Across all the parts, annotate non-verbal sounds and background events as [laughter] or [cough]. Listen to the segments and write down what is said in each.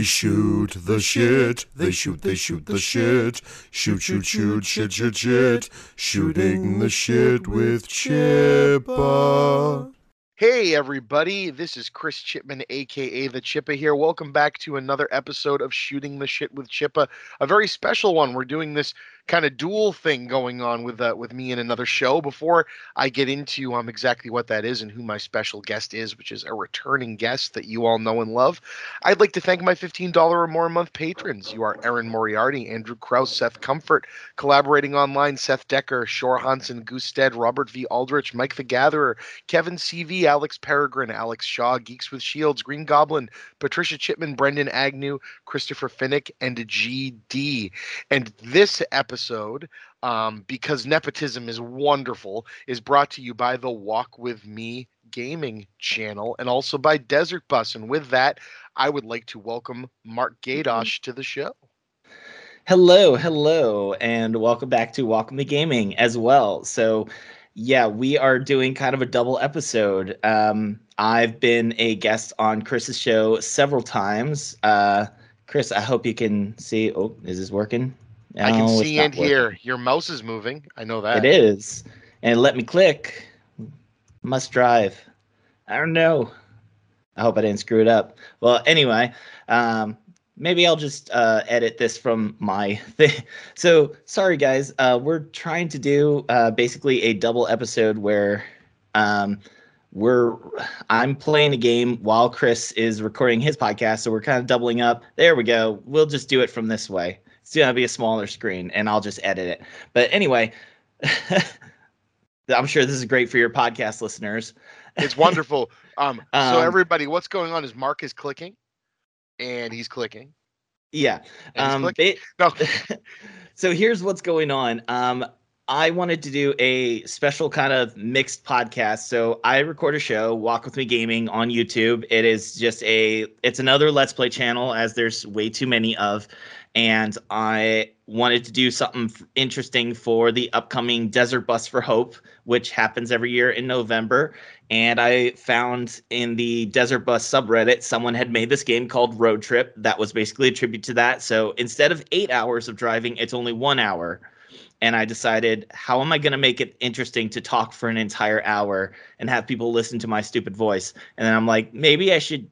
They shoot the shit. They shoot, they shoot the shit. Shoot, shoot, shoot, shit, shit, shit. Shooting the shit with Chippa. Hey everybody, this is Chris Chipman, aka the Chippa here. Welcome back to another episode of Shooting the Shit with Chippa, a very special one. We're doing this kind of dual thing going on with uh, with me in another show. Before I get into um exactly what that is and who my special guest is, which is a returning guest that you all know and love, I'd like to thank my fifteen dollar or more a month patrons. You are Aaron Moriarty, Andrew Kraus, Seth Comfort, collaborating online, Seth Decker, Shore Hansen, Goosestead, Robert V. Aldrich, Mike the Gatherer, Kevin CV, Alex Peregrine, Alex Shaw, Geeks with Shields, Green Goblin, Patricia Chipman, Brendan Agnew, Christopher Finnick, and GD. And this episode, um, because nepotism is wonderful, is brought to you by the Walk With Me gaming channel and also by Desert Bus. And with that, I would like to welcome Mark Gadosh to the show. Hello, hello, and welcome back to Walk With Me Gaming as well. So, yeah, we are doing kind of a double episode. Um, I've been a guest on Chris's show several times. Uh, Chris, I hope you can see. Oh, is this working? I can see and hear. Your mouse is moving. I know that. It is, and let me click. Must drive. I don't know. I hope I didn't screw it up. Well, anyway, um, maybe I'll just uh, edit this from my [laughs] thing. So sorry, guys. Uh, we're trying to do uh, basically a double episode where um, we're I'm playing a game while Chris is recording his podcast. So we're kind of doubling up. There we go. We'll just do it from this way. It's gonna be a smaller screen, and I'll just edit it. But anyway. [laughs] I'm sure this is great for your podcast listeners. It's wonderful. [laughs] Um, so Um, everybody, what's going on is Mark is clicking, and he's clicking. Yeah. Um, clicking. ba- No, [laughs] so here's what's going on. Um, I wanted to do a special kind of mixed podcast. So I record a show, Walk with Me Gaming, on YouTube. It is just a, it's another Let's Play channel, as there's way too many of, and I wanted to do something interesting for the upcoming Desert Bus for Hope, which happens every year in November. And I found in the Desert Bus subreddit, someone had made this game called Road Trip that was basically a tribute to that. So instead of eight hours of driving, it's only one hour. And I decided, how am I going to make it interesting to talk for an entire hour and have people listen to my stupid voice? And then I'm like, maybe I should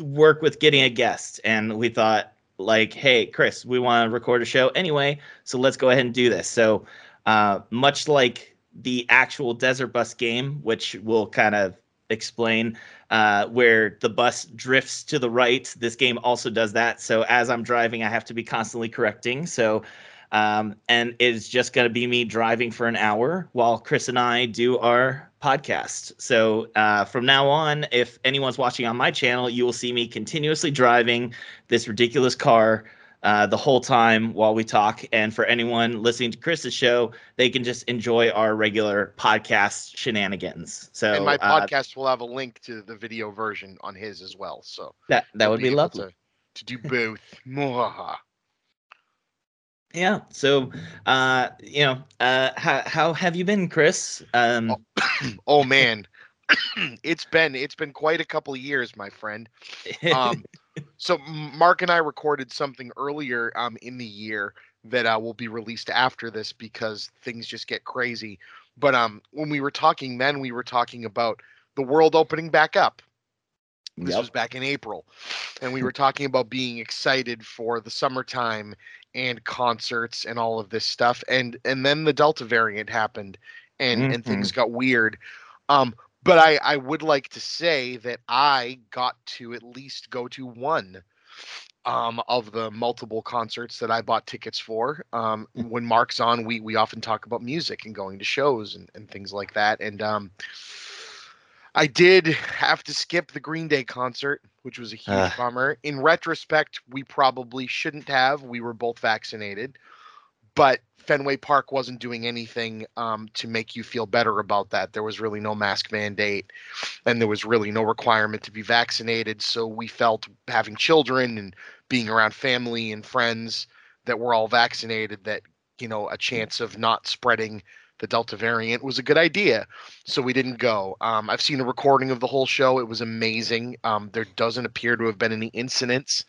work with getting a guest. And we thought, like, hey, Chris, we want to record a show anyway. So let's go ahead and do this. So, uh, much like the actual Desert Bus game, which we'll kind of explain, uh, where the bus drifts to the right. This game also does that. So as I'm driving, I have to be constantly correcting. So, um, and it's just going to be me driving for an hour while Chris and I do our podcast. So uh, from now on, if anyone's watching on my channel, you will see me continuously driving this ridiculous car uh, the whole time while we talk. And for anyone listening to Chris's show, they can just enjoy our regular podcast shenanigans. So and my uh, podcast will have a link to the video version on his as well. So that that would be able lovely. to, to do both. Yeah. So, uh, you know, uh, how how have you been, Chris? Um, oh [clears throat] [coughs] man, [coughs] it's been it's been quite a couple of years, my friend. Um, [laughs] so Mark and I recorded something earlier um, in the year that uh, will be released after this because things just get crazy. But um, when we were talking then, we were talking about the world opening back up. This Yep. was back in April, and we were talking about being excited for the summertime and concerts and all of this stuff. And and then the Delta variant happened, and and things got weird. Um, but I I would like to say that I got to at least go to one um, of the multiple concerts that I bought tickets for. Um, when Mark's on, we we often talk about music and going to shows and, and things like that. And um, I did have to skip the Green Day concert, which was a huge Ugh. bummer. In retrospect, we probably shouldn't have. We were both vaccinated, but Fenway Park wasn't doing anything um, to make you feel better about that. There was really no mask mandate, and there was really no requirement to be vaccinated. So we felt having children and being around family and friends that were all vaccinated that you know a chance of not spreading the Delta variant was a good idea. So we didn't go. Um, I've seen a recording of the whole show. It was amazing. Um, there doesn't appear to have been any incidents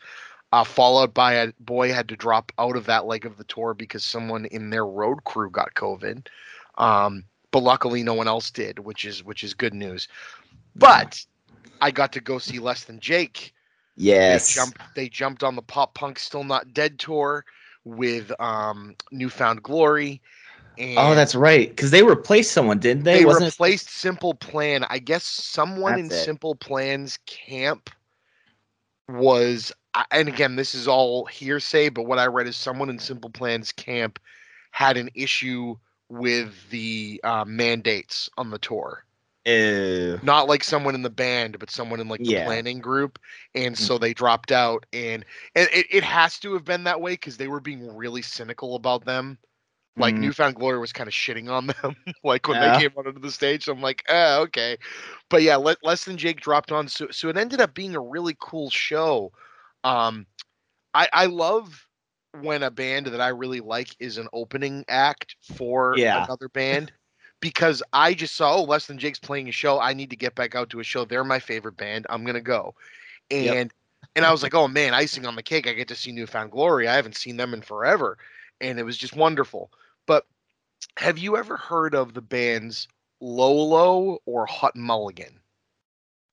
Uh, followed by a boy had to drop out of that leg of the tour because someone in their road crew got COVID. Um, but luckily, no one else did, which is which is good news. But I got to go see Less Than Jake. Yes. They jumped. They jumped on the Pop Punk Still Not Dead tour with um, New Found Glory. And oh, that's right. Because they replaced someone, didn't they? they Wasn't it- replaced Simple Plan. I guess someone in it. Simple Plan's camp was, and again, this is all hearsay, but what I read is someone in Simple Plan's camp had an issue with the uh, mandates on the tour. Ew. Not like someone in the band, but someone in like the Yeah. Mm. planning group, and so they dropped out. And and it, it has to have been that way because they were being really cynical about them. Like Mhm. New Found Glory was kind of shitting on them, [laughs] like when Yeah. they came onto the stage. I'm like, oh, okay, but yeah, Le- less than Jake dropped on, so so it ended up being a really cool show. Um, I I love when a band that I really like is an opening act for Yeah. another band because I just saw oh less than Jake's playing a show. I need to get back out to a show. They're my favorite band. I'm gonna go, and Yep. and I was like, oh man, icing on the cake. I get to see New Found Glory. I haven't seen them in forever, and it was just wonderful. But have you ever heard of the bands Lolo or Hot Mulligan?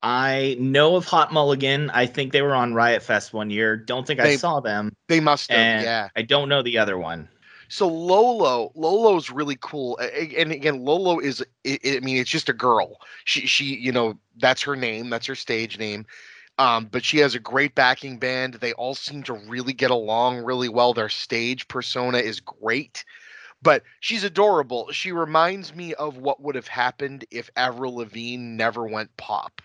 I know of Hot Mulligan. I think they were on Riot Fest one year. Don't think I saw them. They must have, yeah. I don't know the other one. So Lolo, Lolo's really cool, and again, Lolo is, I I mean, it's just a girl. She, she, you know, that's her name, that's her stage name. Um, but she has a great backing band. They all seem to really get along really well. Their stage persona is great, but she's adorable. She reminds me of what would have happened if Avril Lavigne never went pop.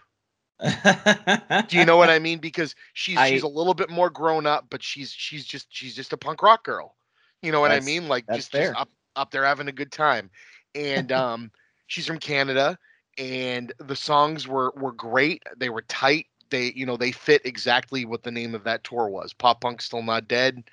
Do you know what I mean? Because she's I- she's a little bit more grown up, but she's she's just she's just a punk rock girl. You know what I mean? Like just, fair. just up up there having a good time. And [laughs] um she's from Canada and the songs were were great. They were tight. They you know, they fit exactly what the name of that tour was. Pop Punk Still Not Dead.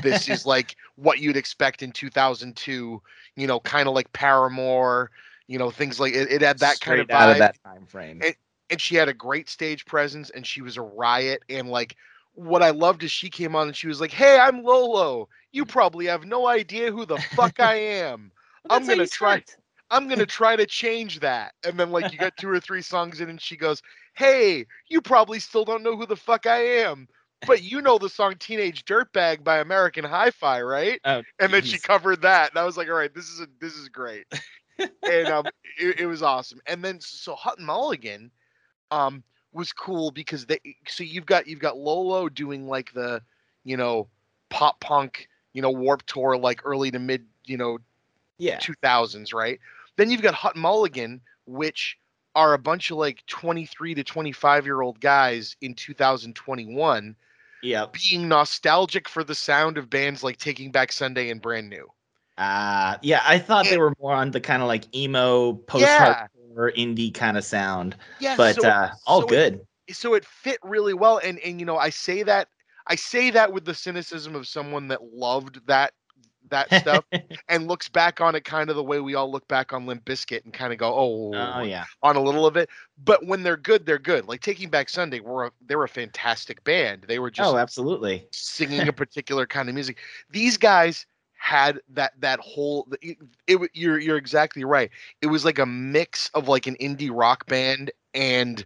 This is like what you'd expect in 2002, you know, kind of like Paramore, you know, things like it, it had that kind of Straight out vibe of that time frame. And- and she had a great stage presence and she was a riot and like what I loved is she came on and she was like, "Hey, I'm Lolo. You mm. probably have no idea who the fuck I am. Well, [laughs] I'm gonna try- start. I'm gonna [laughs] try to change that." And then like you got [laughs] two or three songs in and she goes, "Hey, you probably still don't know who the fuck I am." But you know the song Teenage Dirtbag by American Hi-Fi, right? Oh, and then she covered that and i was like all right this is a, this is great and um [laughs] it, it was awesome and then so Hot Mulligan um was cool because they so you've got you've got lolo doing like the you know pop punk you know warp tour like early to mid you know yeah. 2000s right then you've got Hot Mulligan which are a bunch of like 23 to 25 year old guys in 2021 Yep. being nostalgic for the sound of bands like taking back sunday and brand new Uh yeah, I thought they were more on the kind of like emo post Yeah. hardcore indie kind of sound. Yeah, But so, uh all so it- good. so it fit really well, and and you know I say that I say that with the cynicism of someone that loved that that stuff [laughs] and looks back on it kind of the way we all look back on Limp Bizkit and kind of go, oh, oh yeah. on a little of it. But when they're good, they're good. Like Taking Back Sunday, were a, they were a fantastic band. They were just oh, absolutely. singing a [laughs] particular kind of music. These guys had that that whole it, it you're you're exactly right. It was like a mix of like an indie rock band and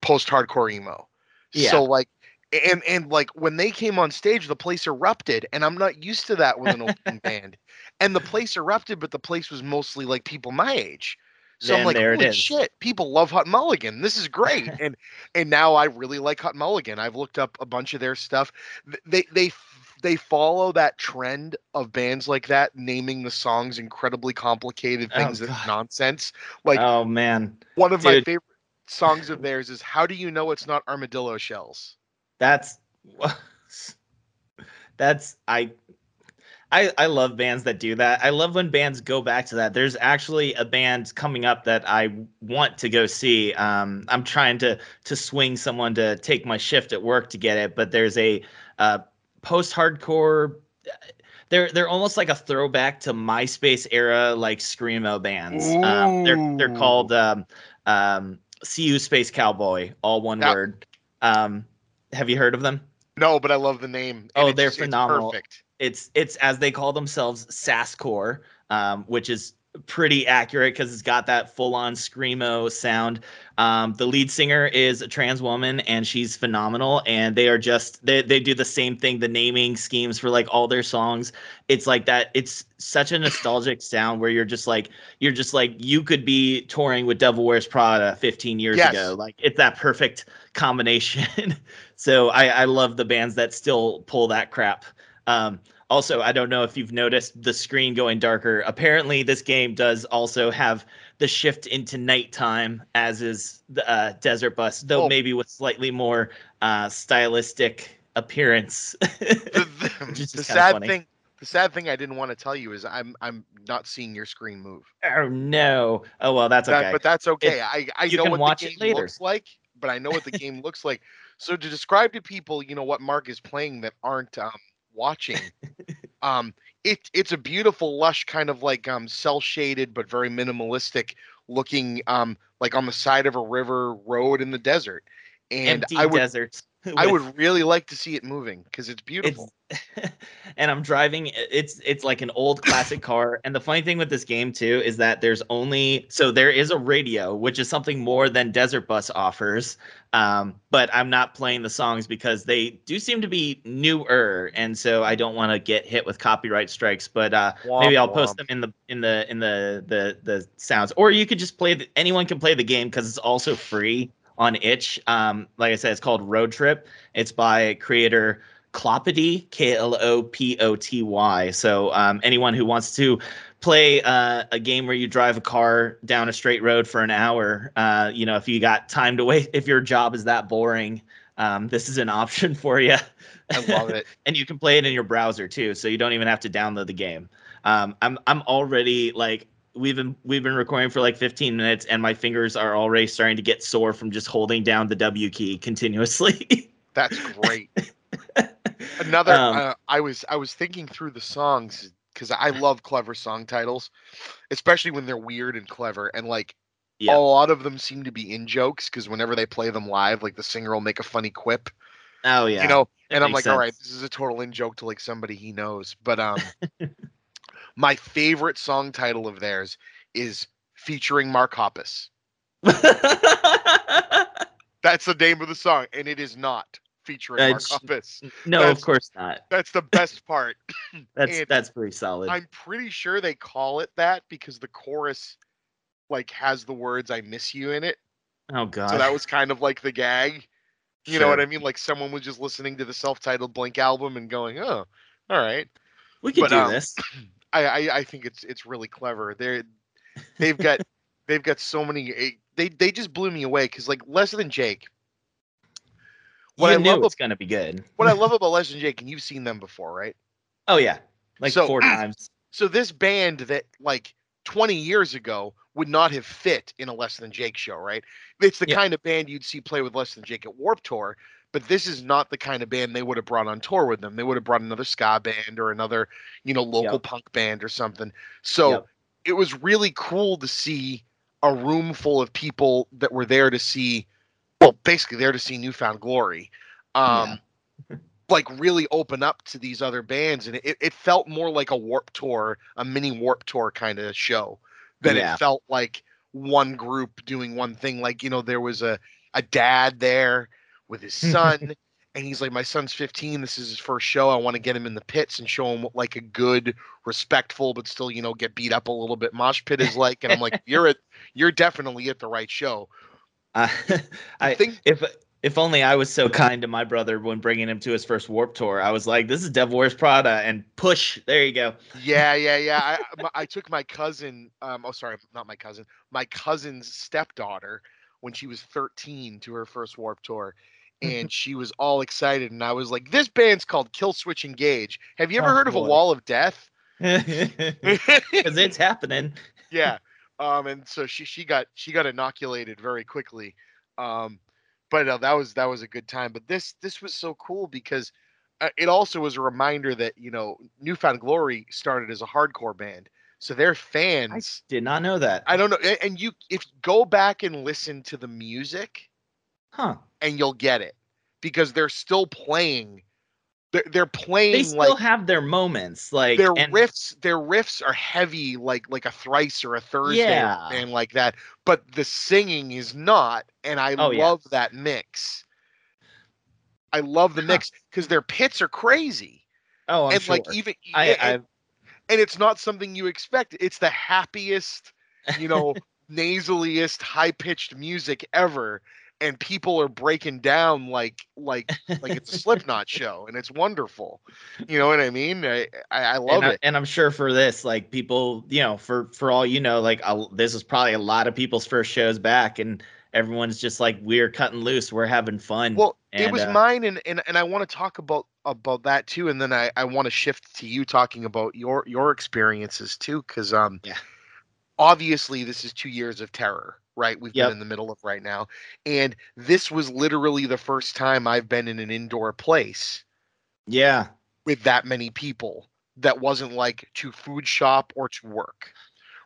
post-hardcore emo. Yeah. So like and and like when they came on stage the place erupted and I'm not used to that with an [laughs] opening band. And the place erupted but the place was mostly like people my age. So I'm like, there holy shit, people love Hot Mulligan. This is great. [laughs] and and now I really like Hot Mulligan. I've looked up a bunch of their stuff. They they they follow that trend of bands like that naming the songs incredibly complicated Oh, things that nonsense. Like oh man. one of my favorite songs of theirs is "How do you know it's not armadillo shells?" That's [laughs] that's I I I love bands that do that. I love when bands go back to that. There's actually a band coming up that I want to go see. Um, I'm trying to to swing someone to take my shift at work to get it, but there's a uh, post-hardcore. They're they're almost like a throwback to MySpace era like screamo bands. Um, they're they're called um, um, SeeYouSpaceCowboy, all one word. Um, have you heard of them? No, but I love the name. Oh, it's they're it's phenomenal. perfect. It's it's as they call themselves, Sasscore, um, which is pretty accurate because it's got that full-on screamo sound. Um, the lead singer is a trans woman, and she's phenomenal. And they are just they they do the same thing. The naming schemes for like all their songs, it's like that. It's such a nostalgic sound where you're just like you're just like you could be touring with Devil Wears Prada 15 years Yes. ago. Like it's that perfect combination. [laughs] so I I love the bands that still pull that crap. Um, also, I don't know if you've noticed the screen going darker. Apparently, this game does also have the shift into nighttime, as is the uh, Desert Bus, though Oh. maybe with slightly more uh, stylistic appearance. [laughs] The, the- the sad funny. thing, the sad thing I didn't want to tell you is I'm I'm not seeing your screen move. oh no! Oh well, that's That- okay. but that's okay. I I you know what watch the it game looks like, but I know what the game looks like. So to describe to people, you know, what Mark is playing that aren't um, watching, [laughs] um, it it's a beautiful, lush kind of like um cell shaded but very minimalistic looking um like on the side of a river road in the desert. And Empty I would deserts. [laughs] I would really like to see it moving because it's beautiful. It's [laughs] and I'm driving. It's it's like an old classic car. And the funny thing with this game too is that there's only so there is a radio, which is something more than Desert Bus offers. Um, but I'm not playing the songs because they do seem to be newer, and so I don't want to get hit with copyright strikes. But uh, maybe I'll post womp. them in the in the in the the the sounds, or you could just play. The, anyone can play the game because it's also free on itch um like i said it's called road trip it's by creator Clopody, K L O P O T Y. So um, anyone who wants to play uh, a game where you drive a car down a straight road for an hour, uh, you know, if you got time to wait, if your job is that boring, um, this is an [laughs] option for you. I love it. [laughs] and you can play it in your browser too, so you don't even have to download the game. Um, I'm I'm already like we've been we've been recording for like 15 minutes, and my fingers are already starting to get sore from just holding down the W key continuously. [laughs] That's great. [laughs] Another, Um, uh, I was I was thinking through the songs because I love clever song titles, especially when they're weird and clever. And like Yeah. a lot of them seem to be in jokes because whenever they play them live, like the singer will make a funny quip, oh yeah, you know. That And I'm like, makes all right, this is a total in joke to like somebody he knows. But um, [laughs] my favorite song title of theirs is featuring Mark Hoppus. [laughs] That's the name of the song, and it is not featuring Uh, Mark Hoppus. no, That's- of course not. That's the best part. [laughs] That's and that's pretty solid. I'm pretty sure they call it that because the chorus like has the words "I miss you" in it. oh god. So that was kind of like the gag. You know what I mean? Like someone was just listening to the self-titled Blink album and going, "Oh, all right." We could but, do um, this. [clears throat] I I, I think it's it's really clever. They're they've got [laughs] they've got so many. eh, They they just blew me away because like Less Than Jake. What you I knew love it's gonna be good. what I love [laughs] about Less Than Jake, and you've seen them before, right? Oh yeah, like So- four times. [clears throat] So this band that like 20 years ago would not have fit in a Less Than Jake show, right? It's the Yeah. kind of band you'd see play with Less Than Jake at Warp Tour, but this is not the kind of band they would have brought on tour with them. They would have brought another ska band or another, you know, local Yep. punk band or something. So Yep. it was really cool to see a room full of people that were there to see well, basically there to see New Found Glory. Um like really open up to these other bands and it, it felt more like a warp tour a mini warp tour kind of show than Yeah. it felt like one group doing one thing like you know there was a, a dad there with his [laughs] son and he's like my son's 15 this is his first show i want to get him in the pits and show him what like a good respectful but still you know get beat up a little bit mosh pit is like and i'm like [laughs] you're at you're definitely at the right show Uh, I [laughs] think- if if only I was so kind to my brother when bringing him to his first Warp Tour. I was like, "This is Devil Wears Prada," and push. There you go. Yeah, yeah, yeah. I, I took my cousin. Um, oh, sorry, not my cousin. My cousin's stepdaughter when she was 13 to her first Warp Tour, [laughs] and she was all excited. And I was like, "This band's called Killswitch Engage. Have you ever Oh, heard of a. Wall of Death?" [laughs] Because it's happening. [laughs] yeah. Um, and so she she got she got inoculated very quickly. Um, but uh, that was that was a good time. But this this was so cool because uh, it also was a reminder that you know New Found Glory started as a hardcore band, so their fans. Did not know that. I don't know, and you if you go back and listen to the music, huh. and you'll get it because they're still playing they're, they're playing they still like have their moments, like their and- riffs their riffs are heavy like like a thrice or a thursday Yeah. and like that but the singing is not and i Oh, yeah. love that mix i love the Huh. mix because their pits are crazy Oh, I'm and sure. like even I, and, I and it's not something you expect it's the happiest you know [laughs] nasaliest high-pitched music ever and people are breaking down like like like it's a [laughs] slipknot show and it's wonderful you know what i mean i i, I love and, I, it and I'm sure for this, like people, you know, for for all you know, like i this is probably a lot of people's first shows back, and everyone's just like, we're cutting loose, we're having fun. Well, it was uh, mine, and, and and I want to talk about about that too, and then I I want to shift to you talking about your your experiences too, because um Yeah. obviously this is two years of terror, right? We've Yep. been in the middle of right now, and this was literally the first time I've been in an indoor place yeah, with that many people that wasn't like to food shop or to work,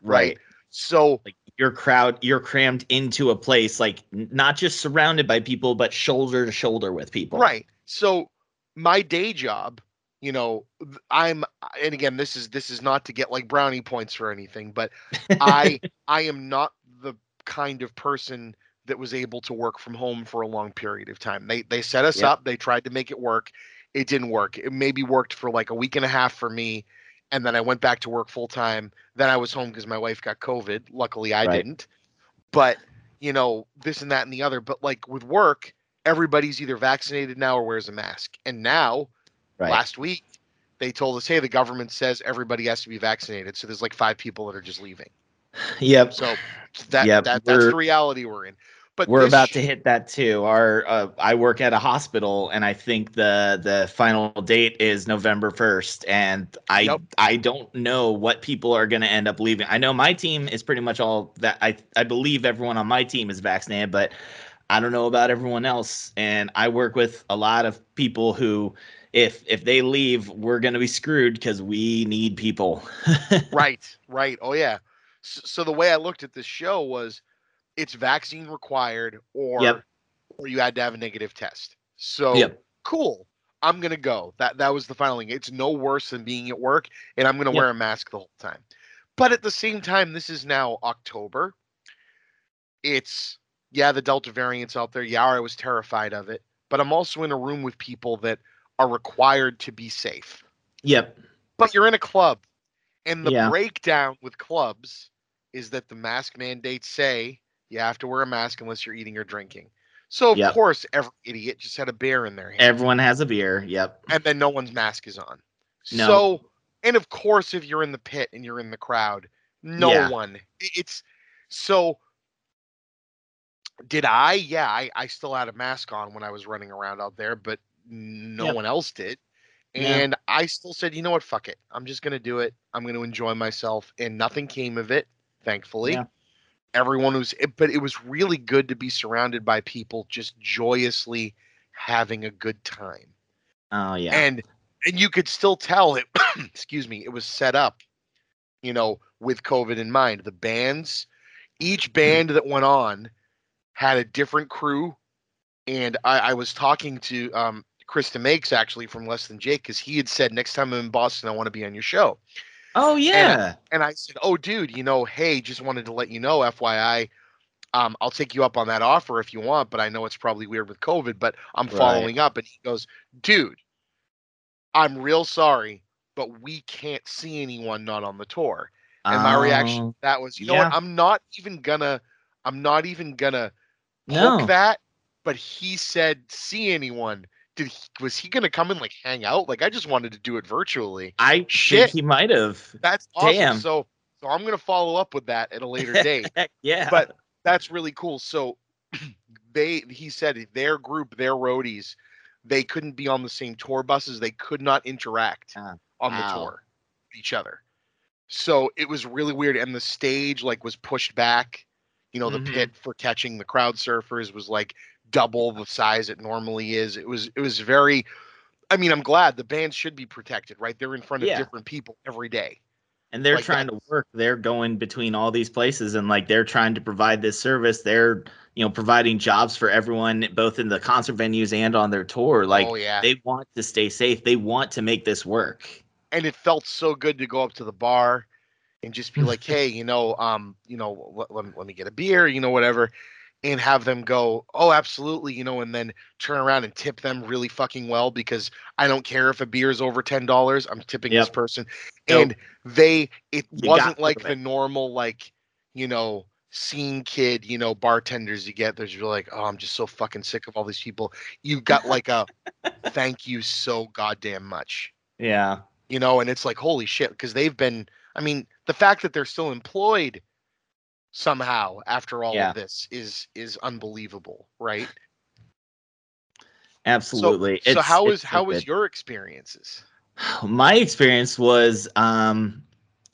right. So Like your crowd, you're crammed into a place, like not just surrounded by people, but shoulder to shoulder with people. Right. So my day job, you know, I'm and again this is this is not to get like brownie points or anything, but [laughs] I I am not kind of person that was able to work from home for a long period of time. They they set us Yep. up, they tried to make it work. It didn't work. It maybe worked for like a week and a half for me and then I went back to work full time. Then I was home because my wife got COVID. Luckily I Right. didn't. But, you know, this and that and the other, but like with work, everybody's either vaccinated now or wears a mask. And now Right. last week they told us, hey, the government says everybody has to be vaccinated. So there's like five people that are just leaving. Yep. So that, Yep, that that's we're- the reality we're in. But We're about sh- to hit that too. Our uh, I work at a hospital, and I think the the final date is November first. And I Yep. I don't know what people are going to end up leaving. I know my team is pretty much all that. I I believe everyone on my team is vaccinated, but I don't know about everyone else. And I work with a lot of people who, if if they leave, we're going to be screwed because we need people. [laughs] right, right. Oh yeah. So, so the way I looked at this show was, it's vaccine required, or Yep. or you had to have a negative test. So Yep. cool. I'm gonna go. That that was the final thing. It's no worse than being at work, and I'm gonna Yep. wear a mask the whole time. But at the same time, this is now October. It's yeah, the Delta variant's out there. Yeah, I was terrified of it. But I'm also in a room with people that are required to be safe. Yep. But you're in a club. And the Yeah. breakdown with clubs is that the mask mandates say you have to wear a mask unless you're eating or drinking. So of Yep. course every idiot just had a beer in their hand Everyone has a beer. Yep. and then no one's mask is on. No. So and of course if you're in the pit and you're in the crowd, no Yeah. one. It's so did I? Yeah, I, I still had a mask on when I was running around out there, but no Yep. one else did. Yeah. And I still said, you know what, fuck it. I'm just gonna do it. I'm gonna enjoy myself. And nothing came of it, thankfully. Yeah. Everyone was but it was really good to be surrounded by people just joyously having a good time Oh yeah. and and you could still tell it [coughs] excuse me it was set up you know with covid in mind the bands each band that went on had a different crew and i, I was talking to um Chris DeMakes actually from less than jake because he had said next time i'm in boston i want to be on your show oh yeah. and I said, "Oh, dude, you know, hey, just wanted to let you know, FYI, um, I'll take you up on that offer if you want, but I know it's probably weird with COVID, but I'm Right. following up." And he goes, "Dude, I'm real sorry, but we can't see anyone not on the tour." And my reaction Oh, to that was, "You know what? I'm not even gonna, I'm not even gonna No. that." But he said, "See anyone?" Did he, was he gonna come and like hang out? Like I just wanted to do it virtually. I Shit. think he might have. That's awesome. Damn. So so I'm gonna follow up with that at a later date. [laughs] Yeah. but that's really cool. So [clears throat] they he said their group, their roadies, they couldn't be on the same tour buses. They could not interact Ah, on the tour with each other. So it was really weird. And the stage like was pushed back. You know, the Mhm. pit for catching the crowd surfers was like double the size it normally is. It was it was very I mean, I'm glad the bands should be protected, right? They're in front of Yeah. different people every day. and they're Like, trying to work they're going between all these places and like they're trying to provide this service they're you know providing jobs for everyone both in the concert venues and on their tour like oh yeah. they want to stay safe they want to make this work and it felt so good to go up to the bar and just be like, [laughs] hey, you know, um, you know, let, let, let me get a beer, you know, whatever, and have them go, oh, absolutely, you know, and then turn around and tip them really fucking well because I don't care if a beer is over ten dollars, I'm tipping this Yep. person, Nope. and they, it You wasn't like the normal like, you know. Scene kid, you know, bartenders you get. There's you're like, oh, I'm just so fucking sick of all these people. You [laughs] got like a thank you so goddamn much yeah you know, and it's like holy shit because they've been. I mean, the fact that they're still employed somehow after all Yeah. of this is is unbelievable, right? absolutely So, so It's- how it's was how was your experiences? [sighs] my experience was um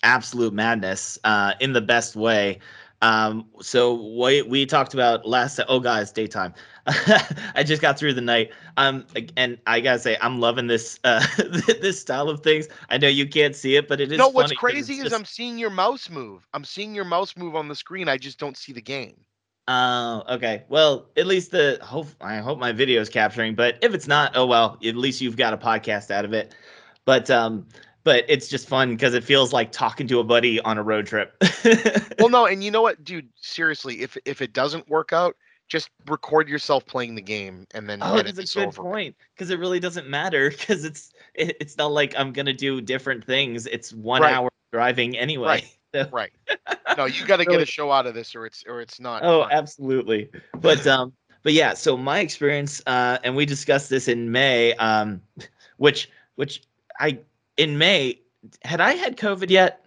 absolute madness uh in the best way um so what we talked about last oh guys daytime [laughs] i just got through the night um and i gotta say i'm loving this uh [laughs] this style of things i know you can't see it but it is no, what's crazy is just- I'm seeing your mouse move. I'm seeing your mouse move on the screen. I just don't see the game. Oh, okay. Well, at least the hope I hope my video is capturing, but if it's not, oh well, at least you've got a podcast out of it. But um but it's just fun because it feels like talking to a buddy on a road trip. [laughs] Well, no, and you know what, dude? Seriously, if if it doesn't work out, just record yourself playing the game and then oh, that's a good over. point because it really doesn't matter [laughs] because it's it, it's not like I'm gonna do different things. It's one Right. hour driving anyway. Right. [laughs] So- Right. No, you got to get a show out of this, or it's or it's not. Oh, fun. absolutely. But um, but yeah. So my experience, uh, and we discussed this in May, um, which which I in May had I had COVID yet?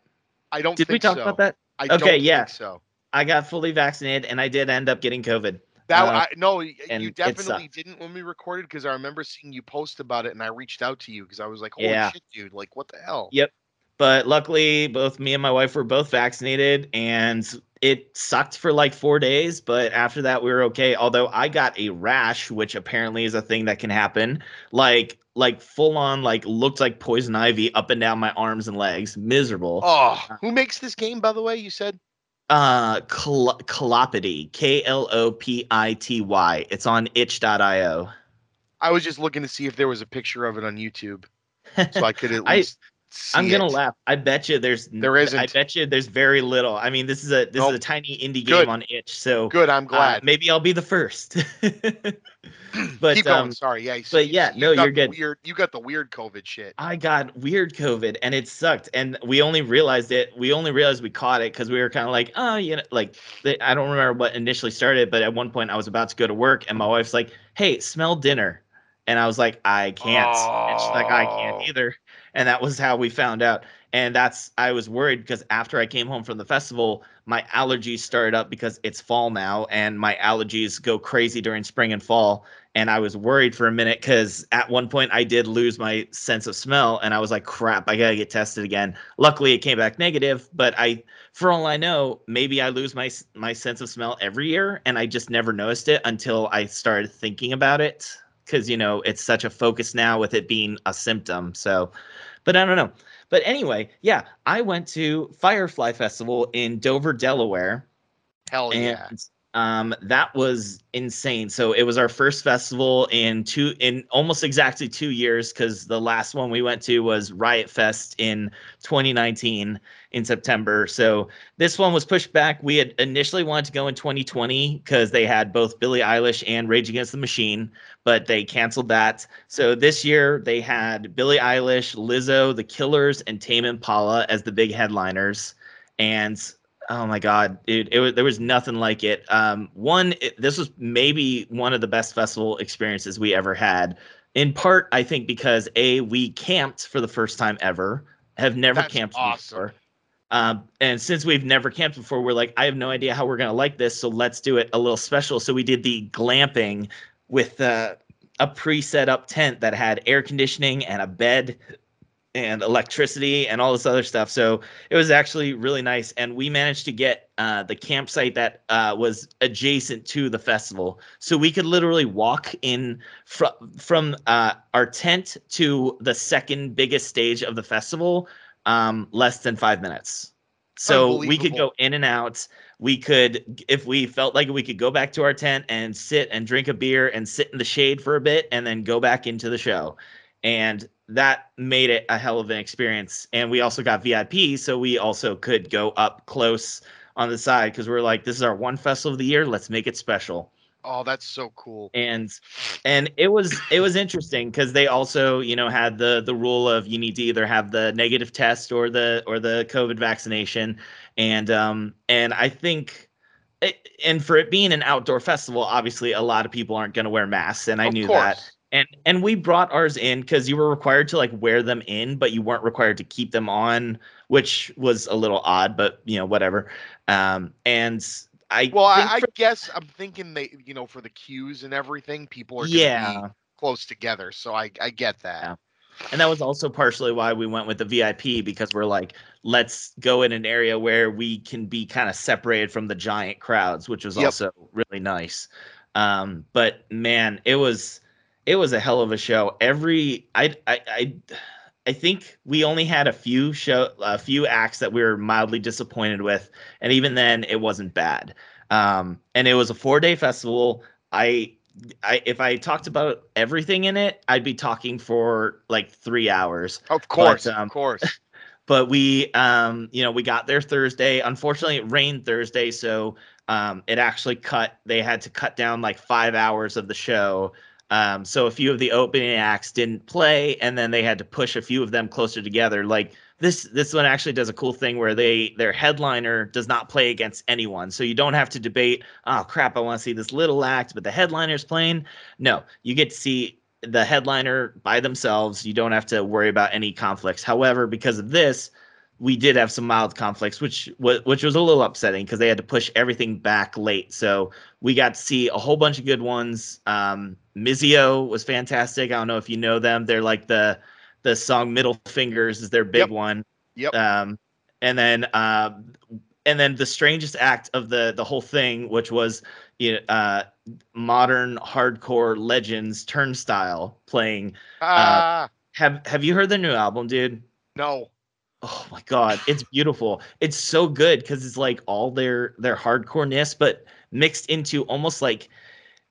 I don't Did think we talk so. about that? I Okay, don't yeah. think so. I got fully vaccinated, and I did end up getting COVID. That Uh, I no, you definitely didn't when we recorded because I remember seeing you post about it and I reached out to you because I was like, "Holy Yeah. shit, dude! Like, what the hell?" Yep. But luckily, both me and my wife were both vaccinated, and it sucked for like four days. But after that, we were okay. Although I got a rash, which apparently is a thing that can happen, like like full on, like looked like poison ivy up and down my arms and legs. Miserable. Oh, who makes this game, by the way? You said. Uh, Cl- Clopity, K L O P I T Y. It's on itch.io. I was just looking to see if there was a picture of it on YouTube, so I could at [laughs] least. I'm gonna it. laugh. I bet you there's There I bet you there's very little. I mean, this is a this Nope. is a tiny indie Good. game on itch, so Good. I'm uh, glad. maybe I'll be the first. [laughs] but Keep going. um, Sorry. Yeah. you- but yeah, you no, you're good. Weird. You got the weird COVID shit. I got weird COVID and it sucked. And we only realized it. We only realized we caught it because we were kind of like, oh, you know, like I don't remember what initially started, but at one point I was about to go to work and my wife's like, hey, smell dinner. And I was like, I can't. And she's like, I Oh. can't either. And that was how we found out. And that's, I was worried because after I came home from the festival, my allergies started up because it's fall now and my allergies go crazy during spring and fall. And I was worried for a minute because at one point I did lose my sense of smell and I was like, crap, I gotta get tested again. Luckily, it came back negative, but I, for all I know, maybe I lose my my sense of smell every year and I just never noticed it until I started thinking about it because you know it's such a focus now with it being a symptom. So, but I don't know. But anyway, yeah, I went to Firefly Festival in Dover, Delaware, Hell yeah. Um, that was insane. So it was our first festival in two in almost exactly two years because the last one we went to was Riot Fest in 2019 in September. So this one was pushed back. We had initially wanted to go in 2020 because they had both Billie Eilish and Rage Against the Machine, but they canceled that. So this year they had Billie Eilish, Lizzo, The Killers, and Tame Impala as the big headliners. And oh my god, dude, it was there was nothing like it. Um, one, it, this was maybe one of the best festival experiences we ever had. In part, I think because a we camped for the first time ever. Have never That's camped awesome. before. Um, and since we've never camped before, we're like, I have no idea how we're gonna like this, so let's do it a little special. So we did the glamping with uh, a pre-set up tent that had air conditioning and a bed and electricity and all this other stuff. So it was actually really nice, and we managed to get uh, the campsite that uh, was adjacent to the festival, so we could literally walk in fr- from uh, our tent to the second biggest stage of the festival um, less than five minutes. So we could go in and out. We could, if we felt like we could go back to our tent and sit and drink a beer and sit in the shade for a bit and then go back into the show. And that made it a hell of an experience. And we also got VIP, so we also could go up close on the side because we're like, this is our one festival of the year. Let's make it special Oh, that's so cool. and and it was it was interesting because they also you know had the the rule of you need to either have the negative test or the or the covid vaccination and um and i think it, and for it being an outdoor festival obviously a lot of people aren't going to wear masks and i Of knew course. that and and we brought ours in because you were required to like wear them in but you weren't required to keep them on which was a little odd but you know whatever um and i Well, I, I for- guess I'm thinking they, you know, for the queues and everything, people are yeah be close together. So I, I get that. Yeah. And that was also partially why we went with the VIP because we're like, let's go in an area where we can be kind of separated from the giant crowds, which was Yep. also really nice. Um, but man, it was it was a hell of a show. Every I I I I think we only had a few show a few acts that we were mildly disappointed with, and even then it wasn't bad. Um, and it was a four day festival. I I if I talked about everything in it, I'd be talking for like three hours. Of course, um, of course. [laughs] But we, um, you know, we got there Thursday. Unfortunately, it rained Thursday, so um, it actually cut. They had to cut down like five hours of the show. Um, so a few of the opening acts didn't play, and then they had to push a few of them closer together. Like this, this one actually does a cool thing where they their headliner does not play against anyone, so you don't have to debate. Oh crap, I want to see this little act, but the headliner's playing. No, you get to see the headliner by themselves. You don't have to worry about any conflicts. However, because of this, we did have some mild conflicts, which was which was a little upsetting because they had to push everything back late. So we got to see a whole bunch of good ones. Um, MISSIO was fantastic. I don't know if you know them. They're like the the song "Middle Fingers" is their big Yep. one. Yep. Um, and then uh, and then the strangest act of the the whole thing, which was you know, uh, modern hardcore legends Turnstile playing. Ah, Have Have you heard their new album, dude? no. Oh my god, it's beautiful. It's so good because it's like all their their hardcoreness, but mixed into almost like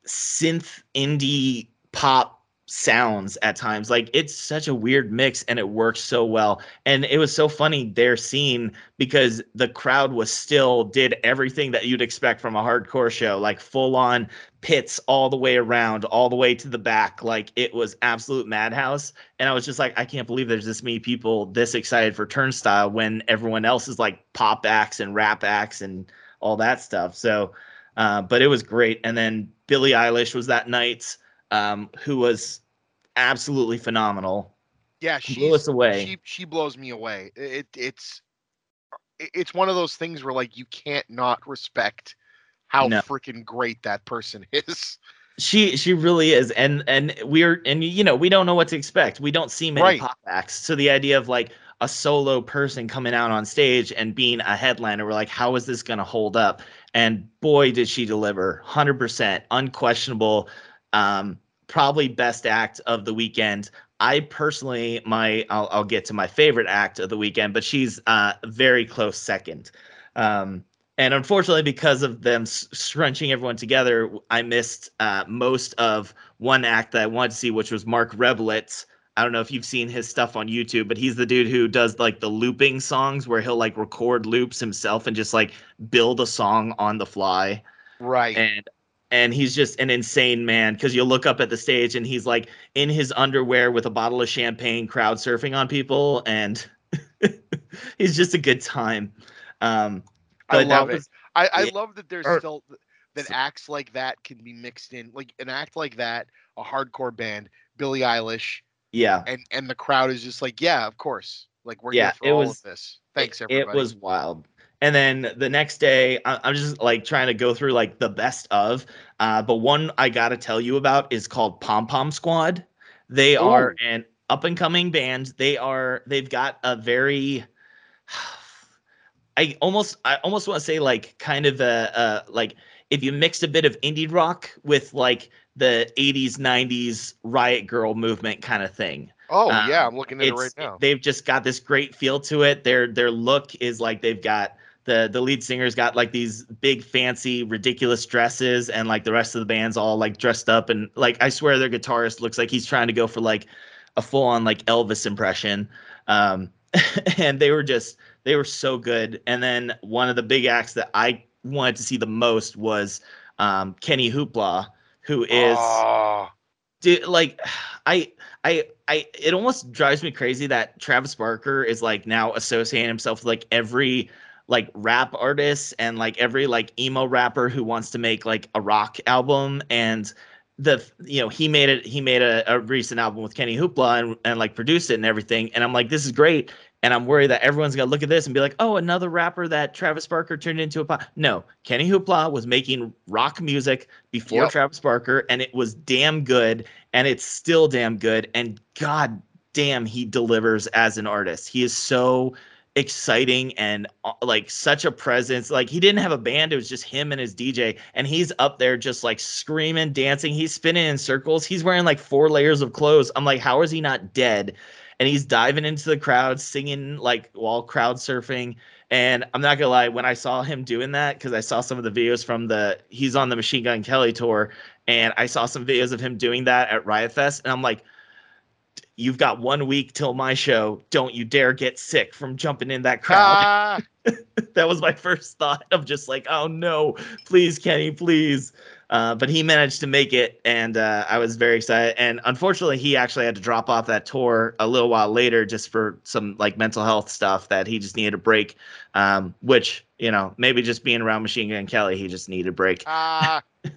synth indie pop sounds at times. Like it's such a weird mix and it works so well. And it was so funny their scene because the crowd was still did everything that you'd expect from a hardcore show, like full on pits all the way around, all the way to the back. Like it was absolute madhouse. And I was just like, I can't believe there's this many people this excited for Turnstile when everyone else is like pop acts and rap acts and all that stuff. So, uh, but it was great. And then Billie Eilish was that night, um, who was absolutely phenomenal. Yeah, Blew us away. she she blows me away. It it's it's one of those things where like you can't not respect how No. freaking great that person [laughs] is. She she really is, and and we're and you know we don't know what to expect. We don't see many Right. pop acts, so the idea of like a solo person coming out on stage and being a headliner, we're like, how is this going to hold up? And boy, did she deliver! Hundred percent, unquestionable. Um, probably best act of the weekend. I personally, my I'll, I'll get to my favorite act of the weekend, but she's uh, very close second. Um, and unfortunately, because of them scrunching everyone together, I missed uh, most of one act that I wanted to see, which was Marc Rebillet. I don't know if you've seen his stuff on YouTube, but he's the dude who does like the looping songs where he'll like record loops himself and just like build a song on the fly Right. and and he's just an insane man because you'll look up at the stage and he's like in his underwear with a bottle of champagne crowd surfing on people and [laughs] he's just a good time um I but that love it. I, I yeah. love that there's Or- still that So- acts like that can be mixed in, like an act like that, a hardcore band, Billie Eilish, yeah and and the crowd is just like, yeah, of course, like we're Yeah, here for it all was- of this. Thanks, everybody. it was wild and then the next day I, i'm just like trying to go through like the best of uh but one i gotta tell you about is called pom pom squad they are an up and coming band they are they've got a very [sighs] i almost i almost want to say like kind of a, a like if you mixed a bit of indie rock with like the 80s 90s riot girl movement kind of thing Oh Um, yeah, I'm looking at it right now. they've just got this great feel to it. Their their look is like they've got the the lead singer's got like these big fancy ridiculous dresses and like the rest of the band's all like dressed up and like I swear their guitarist looks like he's trying to go for like a full on like Elvis impression. Um [laughs] and they were just they were so good. And then one of the big acts that I wanted to see the most was um Kenny Hoopla who is Oh, dude like i i i it almost drives me crazy that travis barker is like now associating himself with like every like rap artists and like every like emo rapper who wants to make like a rock album and the you know he made it he made a, a recent album with kenny hoopla and, and like produced it and everything and i'm like this is great and i'm worried that everyone's gonna look at this and be like oh another rapper that travis barker turned into a pop no kenny hoopla was making rock music before Yep. travis barker and it was damn good and it's still damn good and god damn he delivers as an artist he is so exciting and uh, like such a presence. Like he didn't have a band it was just him and his dj and he's up there just like screaming dancing he's spinning in circles he's wearing like four layers of clothes. I'm like how is he not dead? And he's diving into the crowd singing like while crowd surfing and i'm not gonna lie when i saw him doing that because i saw some of the videos from the he's on the machine gun kelly tour and I saw some videos of him doing that at Riot Fest, and I'm like, "You've got one week till my show. Don't you dare get sick from jumping in that crowd." [laughs] ah, that was my first thought of just like, "Oh no, please, Kenny, please." Uh, but he managed to make it, and uh, I was very excited. And unfortunately, he actually had to drop off that tour a little while later, just for some like mental health stuff that he just needed a break. Um, which you know, maybe just being around Machine Gun Kelly, he just needed a break. ah, [laughs]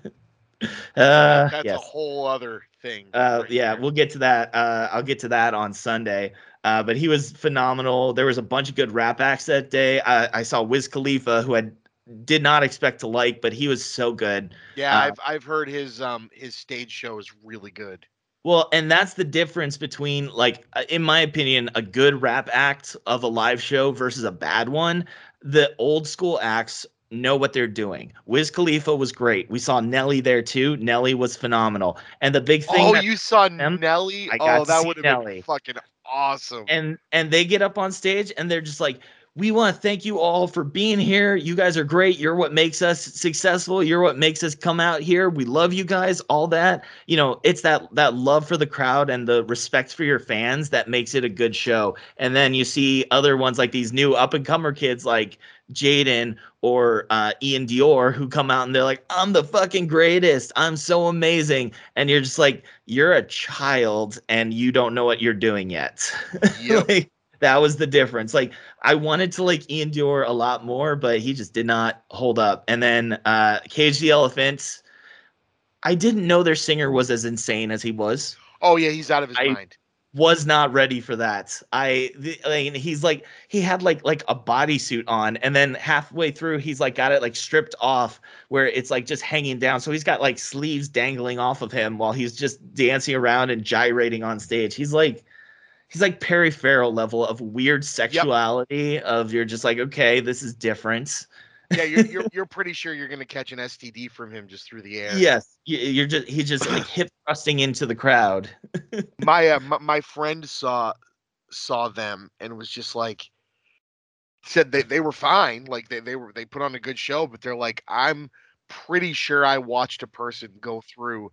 Uh, that's yes. a whole other thing. Uh, yeah, we'll get to that. Uh, I'll get to that on Sunday. Uh, but he was phenomenal. There was a bunch of good rap acts that day. I, I saw Wiz Khalifa, who I did not expect to like, but he was so good. yeah. uh, I've I've heard his um his stage show is really good. Well, and that's the difference between, like, uh, in my opinion, a good rap act of a live show versus a bad one. The old school acts know what they're doing. Wiz Khalifa was great. We saw Nelly there too. Nelly was phenomenal. And the big thing Oh, you saw them. Nelly? I oh, got Oh, that would have been fucking awesome. and and they get up on stage and they're just like we want to thank you all for being here you guys are great you're what makes us successful you're what makes us come out here we love you guys all that you know it's that that love for the crowd and the respect for your fans that makes it a good show and then you see other ones like these new up and comer kids like Jaden or uh, Ian Dior who come out and they're like, I'm the fucking greatest. I'm so amazing. And you're just like, you're a child and you don't know what you're doing yet. [laughs] Yep. like, that was the difference. Like, I wanted to like Ian Dior a lot more, but he just did not hold up. And then uh, Cage the Elephant, I didn't know their singer was as insane as he was oh yeah, he's out of his I- mind. Was not ready for that. I, the, I mean, he's like he had like like a bodysuit on, and then halfway through he's like got it like stripped off, where it's like just hanging down. So he's got like sleeves dangling off of him while he's just dancing around and gyrating on stage. He's like. He's like Perry Farrell level of weird sexuality. Of you're just like, okay, this is different. Yeah, you're, you're [laughs] you're pretty sure you're gonna catch an STD from him just through the air. Yes, you're just he's just like hip thrusting into the crowd. [laughs] my, uh, my my friend saw saw them and was just like said they, they were fine like they, they were they put on a good show but they're like i'm pretty sure i watched a person go through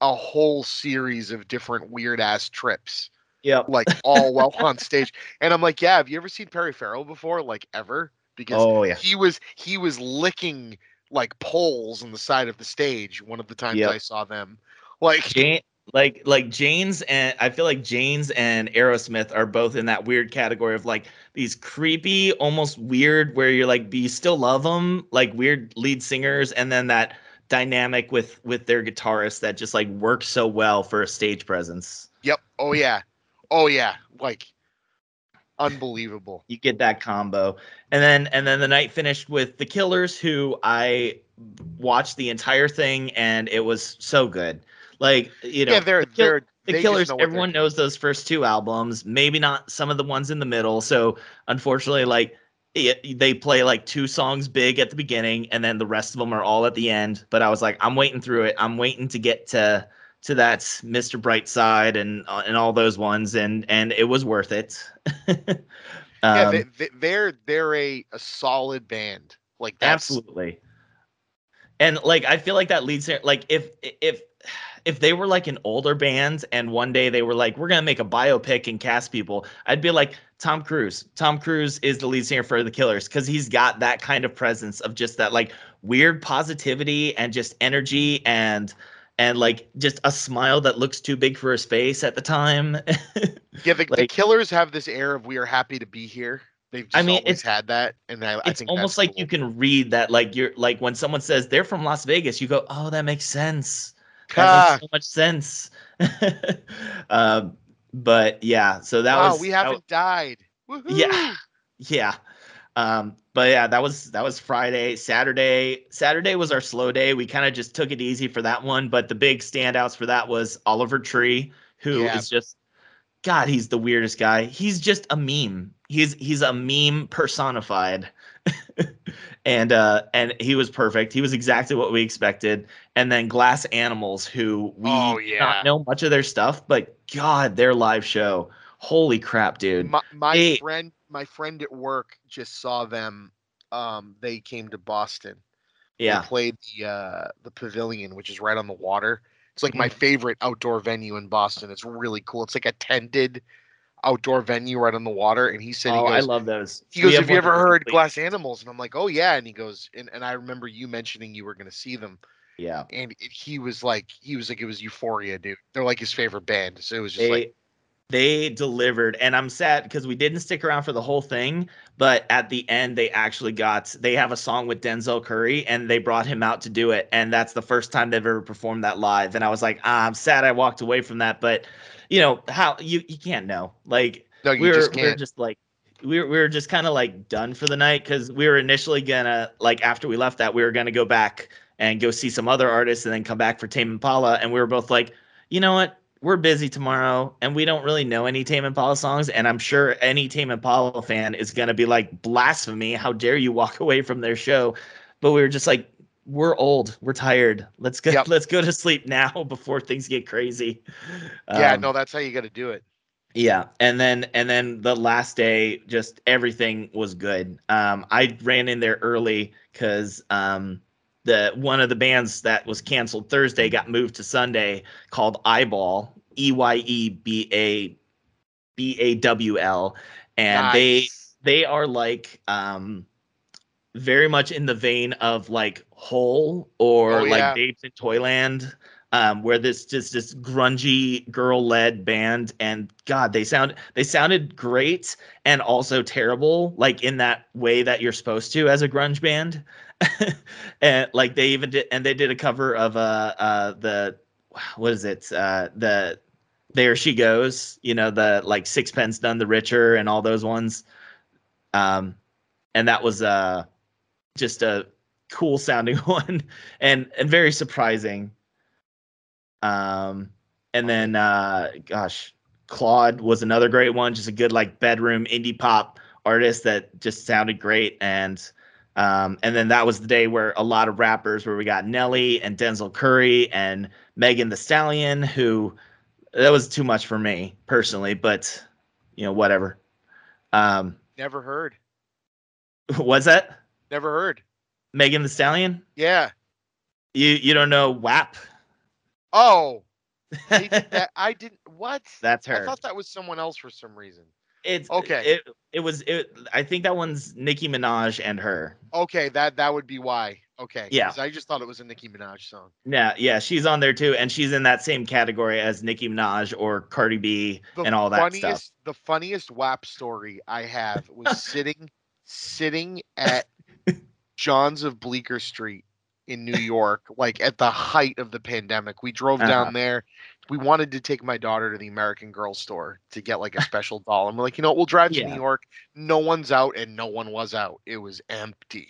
a whole series of different weird ass trips Yep. like all while on [laughs] stage and i'm like yeah have you ever seen perry farrell before like ever because Oh yeah. he was he was licking like poles on the side of the stage one of the times Yep. i saw them like Jane, like like Jane's and I feel like Jane's and Aerosmith are both in that weird category of like these creepy, almost weird, where you're like, but you still love them, like weird lead singers, and then that dynamic with with their guitarist that just like works so well for a stage presence. Yep. Oh yeah. Oh yeah. Like unbelievable. You get that combo, and then and then the night finished with the Killers, who I watched the entire thing, and it was so good. Like you know, yeah, they're the they're the Killers, know everyone knows those first two albums, maybe not some of the ones in the middle. So unfortunately, like it, they play like two songs big at the beginning, and then the rest of them are all at the end. But I was like, I'm waiting through it. I'm waiting to get to to that Mr. Brightside and uh, and all those ones, and and it was worth it. [laughs] yeah, Um, they, they, they're they're a, a solid band. Like that's absolutely. And like I feel like that leads there. Like if if if they were like an older band and one day they were like, we're gonna make a biopic and cast people, I'd be like Tom Cruise. Tom Cruise is the lead singer for the Killers because he's got that kind of presence of just that like weird positivity and just energy and and like just a smile that looks too big for his face at the time. [laughs] yeah. The, the Killers have this air of we are happy to be here. They've just I mean, always it's- had that, and I, I it's think almost like you can read that like you're like when someone says they're from Las Vegas, you go, oh, that makes sense. That Ah, makes so much sense. um, [laughs] but yeah, so that wow, was we haven't died. Woohoo! Yeah. yeah. Um, but yeah, that was that was Friday. Saturday, Saturday was our slow day. We kind of just took it easy for that one. But the big standouts for that was Oliver Tree, who is Yeah. just God, he's the weirdest guy. He's just a meme. He's he's a meme personified. [laughs] and uh and he was perfect. He was exactly what we expected. And then Glass Animals, who we Oh, yeah. not know much of their stuff, but God, their live show. Holy crap, dude. My, my Hey. friend, my friend at work just saw them. Um, they came to Boston. yeah. They played the uh, the Pavilion, which is right on the water. It's like my Mm-hmm. favorite outdoor venue in Boston. It's really cool. It's like a tented outdoor venue right on the water. And he said, Oh, he I love those. he goes, have you ever heard complete- Glass Animals? And I'm like, oh yeah. And he goes, and, and I remember you mentioning you were going to see them. Yeah. And it, he was like, he was like, it was Euphoria, dude. They're like his favorite band. So it was just They like, they delivered and I'm sad because we didn't stick around for the whole thing, but at the end they actually got they have a song with Denzel Curry and they brought him out to do it and that's the first time they've ever performed that live and I was like, ah, I'm sad I walked away from that, but you know, how you you can't know. Like no, we were we were just like we were, we were just kind of like done for the night because we were initially gonna like after we left that we were gonna go back and go see some other artists and then come back for Tame Impala and we were both like, you know what, we're busy tomorrow and we don't really know any Tame Impala songs and I'm sure any Tame Impala fan is gonna be like blasphemy, how dare you walk [laughs] away from their show, but we were just like. We're old. We're tired. Let's go. Yep. [laughs] Let's go to sleep now [laughs] before things get crazy. yeah, Um, no, that's how you got to do it. yeah, and then and then the last day, just everything was good. Um, I ran in there early because um, the one of the bands that was canceled Thursday got moved to Sunday, called Eyeball, E Y E B A B A W L, and they Nice. they are like um very much in the vein of like Hole or Oh, like yeah. Babes in Toyland, um, where this just this grungy girl led band and God, they sound they sounded great and also terrible, like in that way that you're supposed to as a grunge band. [laughs] and like they even did and they did a cover of uh uh the what is it? Uh the there she goes, you know, the like sixpence none the richer and all those ones. Um and that was uh just a cool sounding [laughs] one and and very surprising. Um and then uh gosh, Claud was another great one, just a good like bedroom indie pop artist that just sounded great and um, and then that was the day where a lot of rappers where we got Nelly and Denzel Curry and Megan Thee Stallion, who that was too much for me personally, but you know, whatever. Um, Never heard. [laughs] was that Never heard. Megan Thee Stallion? Yeah. You you don't know WAP? Oh, did that. [laughs] I didn't. What? That's her. I thought that was someone else for some reason. It's Okay. It it was it. I think that one's Nicki Minaj and her. Okay, that that would be why. Okay. Yeah. I just thought it was a Nicki Minaj song. Yeah, yeah, she's on there too, and she's in that same category as Nicki Minaj or Cardi B The and all that funniest, stuff. The funniest WAP story I have was [laughs] sitting sitting at [laughs] John's of Bleecker Street in New York, like at the height of the pandemic. We drove Uh-huh. down there. We wanted to take my daughter to the American Girl store to get like a [laughs] special doll. And we're like, you know what, we'll drive to Yeah. New York. No one's out, and no one was out. It was empty.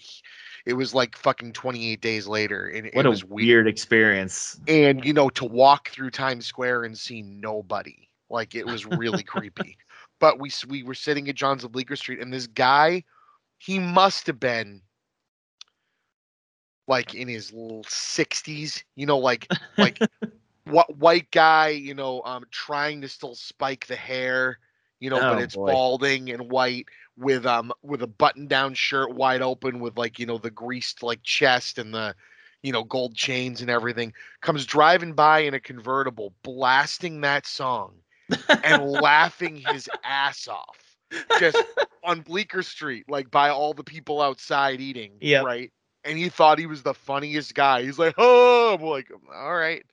It was like fucking 28 days later. And What it a was weird experience. and you know to walk through Times Square and see nobody like it was really [laughs] creepy but we we were sitting at John's of Bleecker Street and this guy he must have been like in his l- 60s you know like like [laughs] what white guy, you know, um, trying to still spike the hair, you know, Oh, but it's boy. balding and white with um with a button down shirt wide open with like you know the greased like chest and the you know gold chains and everything comes driving by in a convertible blasting that song and laughing his ass off just [laughs] on Bleecker Street like by all the people outside eating Yeah. right and he thought he was the funniest guy he's like oh I'm like all right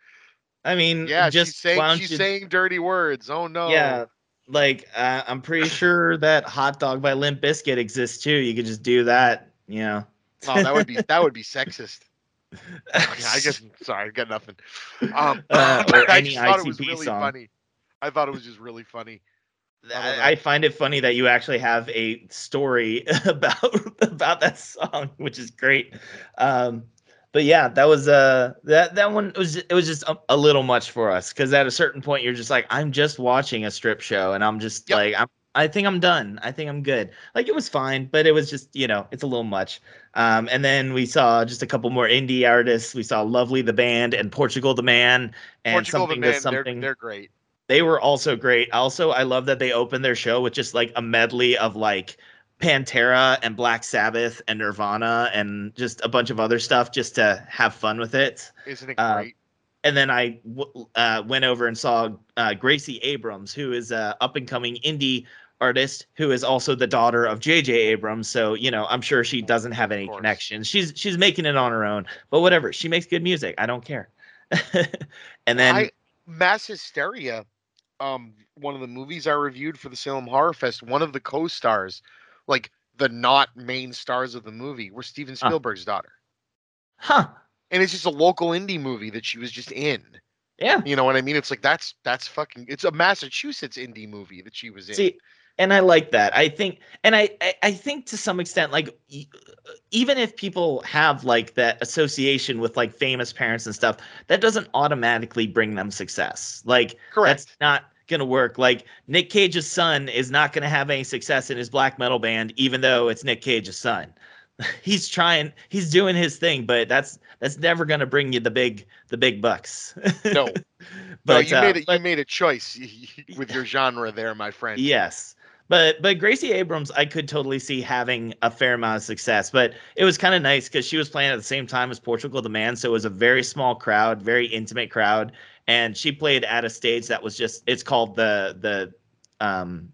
I mean, yeah just she's saying she's you- saying dirty words oh no Yeah, like uh, I'm pretty [laughs] sure that "Hot Dog" by Limp Bizkit exists too. You could just do that, you know. oh that would be [laughs] that would be sexist Okay, I guess [laughs] sorry, I got nothing. Um, Uh, I just thought it was really song. funny. I thought it was just really funny. I. Find it funny that you actually have a story [laughs] about about that song, which is great. Um, but yeah, that was uh that that one was it was just a, a little much for us because at a certain point you're just like I'm just watching a strip show and I'm just Yep. like I'm I think I'm done. I think I'm good. Like it was fine, but it was just you know it's a little much. Um, and then we saw just a couple more indie artists. We saw Lovely the band and Portugal the man and Portugal the something man, to something. they're they're great. They were also great. Also, I love that they opened their show with just like a medley of like Pantera and Black Sabbath and Nirvana and just a bunch of other stuff just to have fun with it. Isn't it Uh, great? And then I w- uh, went over and saw uh, Gracie Abrams, who is a up and coming indie artist who is also the daughter of J.J. Abrams. So you know, I'm sure she doesn't have any connections. She's she's making it on her own. But whatever, she makes good music. I don't care. [laughs] and then I Mass Hysteria, um, one of the movies I reviewed for the Salem Horror Fest, one of the co-stars, like the not main stars of the movie, were Steven Huh. Spielberg's daughter. huh? And it's just a local indie movie that she was just in. Yeah. You know what I mean? It's like that's that's fucking it's a Massachusetts indie movie that she was in. See, and I like that. I think, and I, I, I think to some extent, like e- even if people have like that association with like famous parents and stuff, that doesn't automatically bring them success. Like Correct. that's not gonna work. Like Nick Cage's son is not gonna have any success in his black metal band, even though it's Nick Cage's son. [laughs] He's trying, he's doing his thing, but that's that's never gonna bring you the big the big bucks. No. [laughs] but no, you uh, made it. but- you made a choice with your genre there, my friend. Yes. But but Gracie Abrams, I could totally see having a fair amount of success. But it was kind of nice because she was playing at the same time as Portugal the Man, so it was a very small crowd, very intimate crowd, and she played at a stage that was just it's called the the um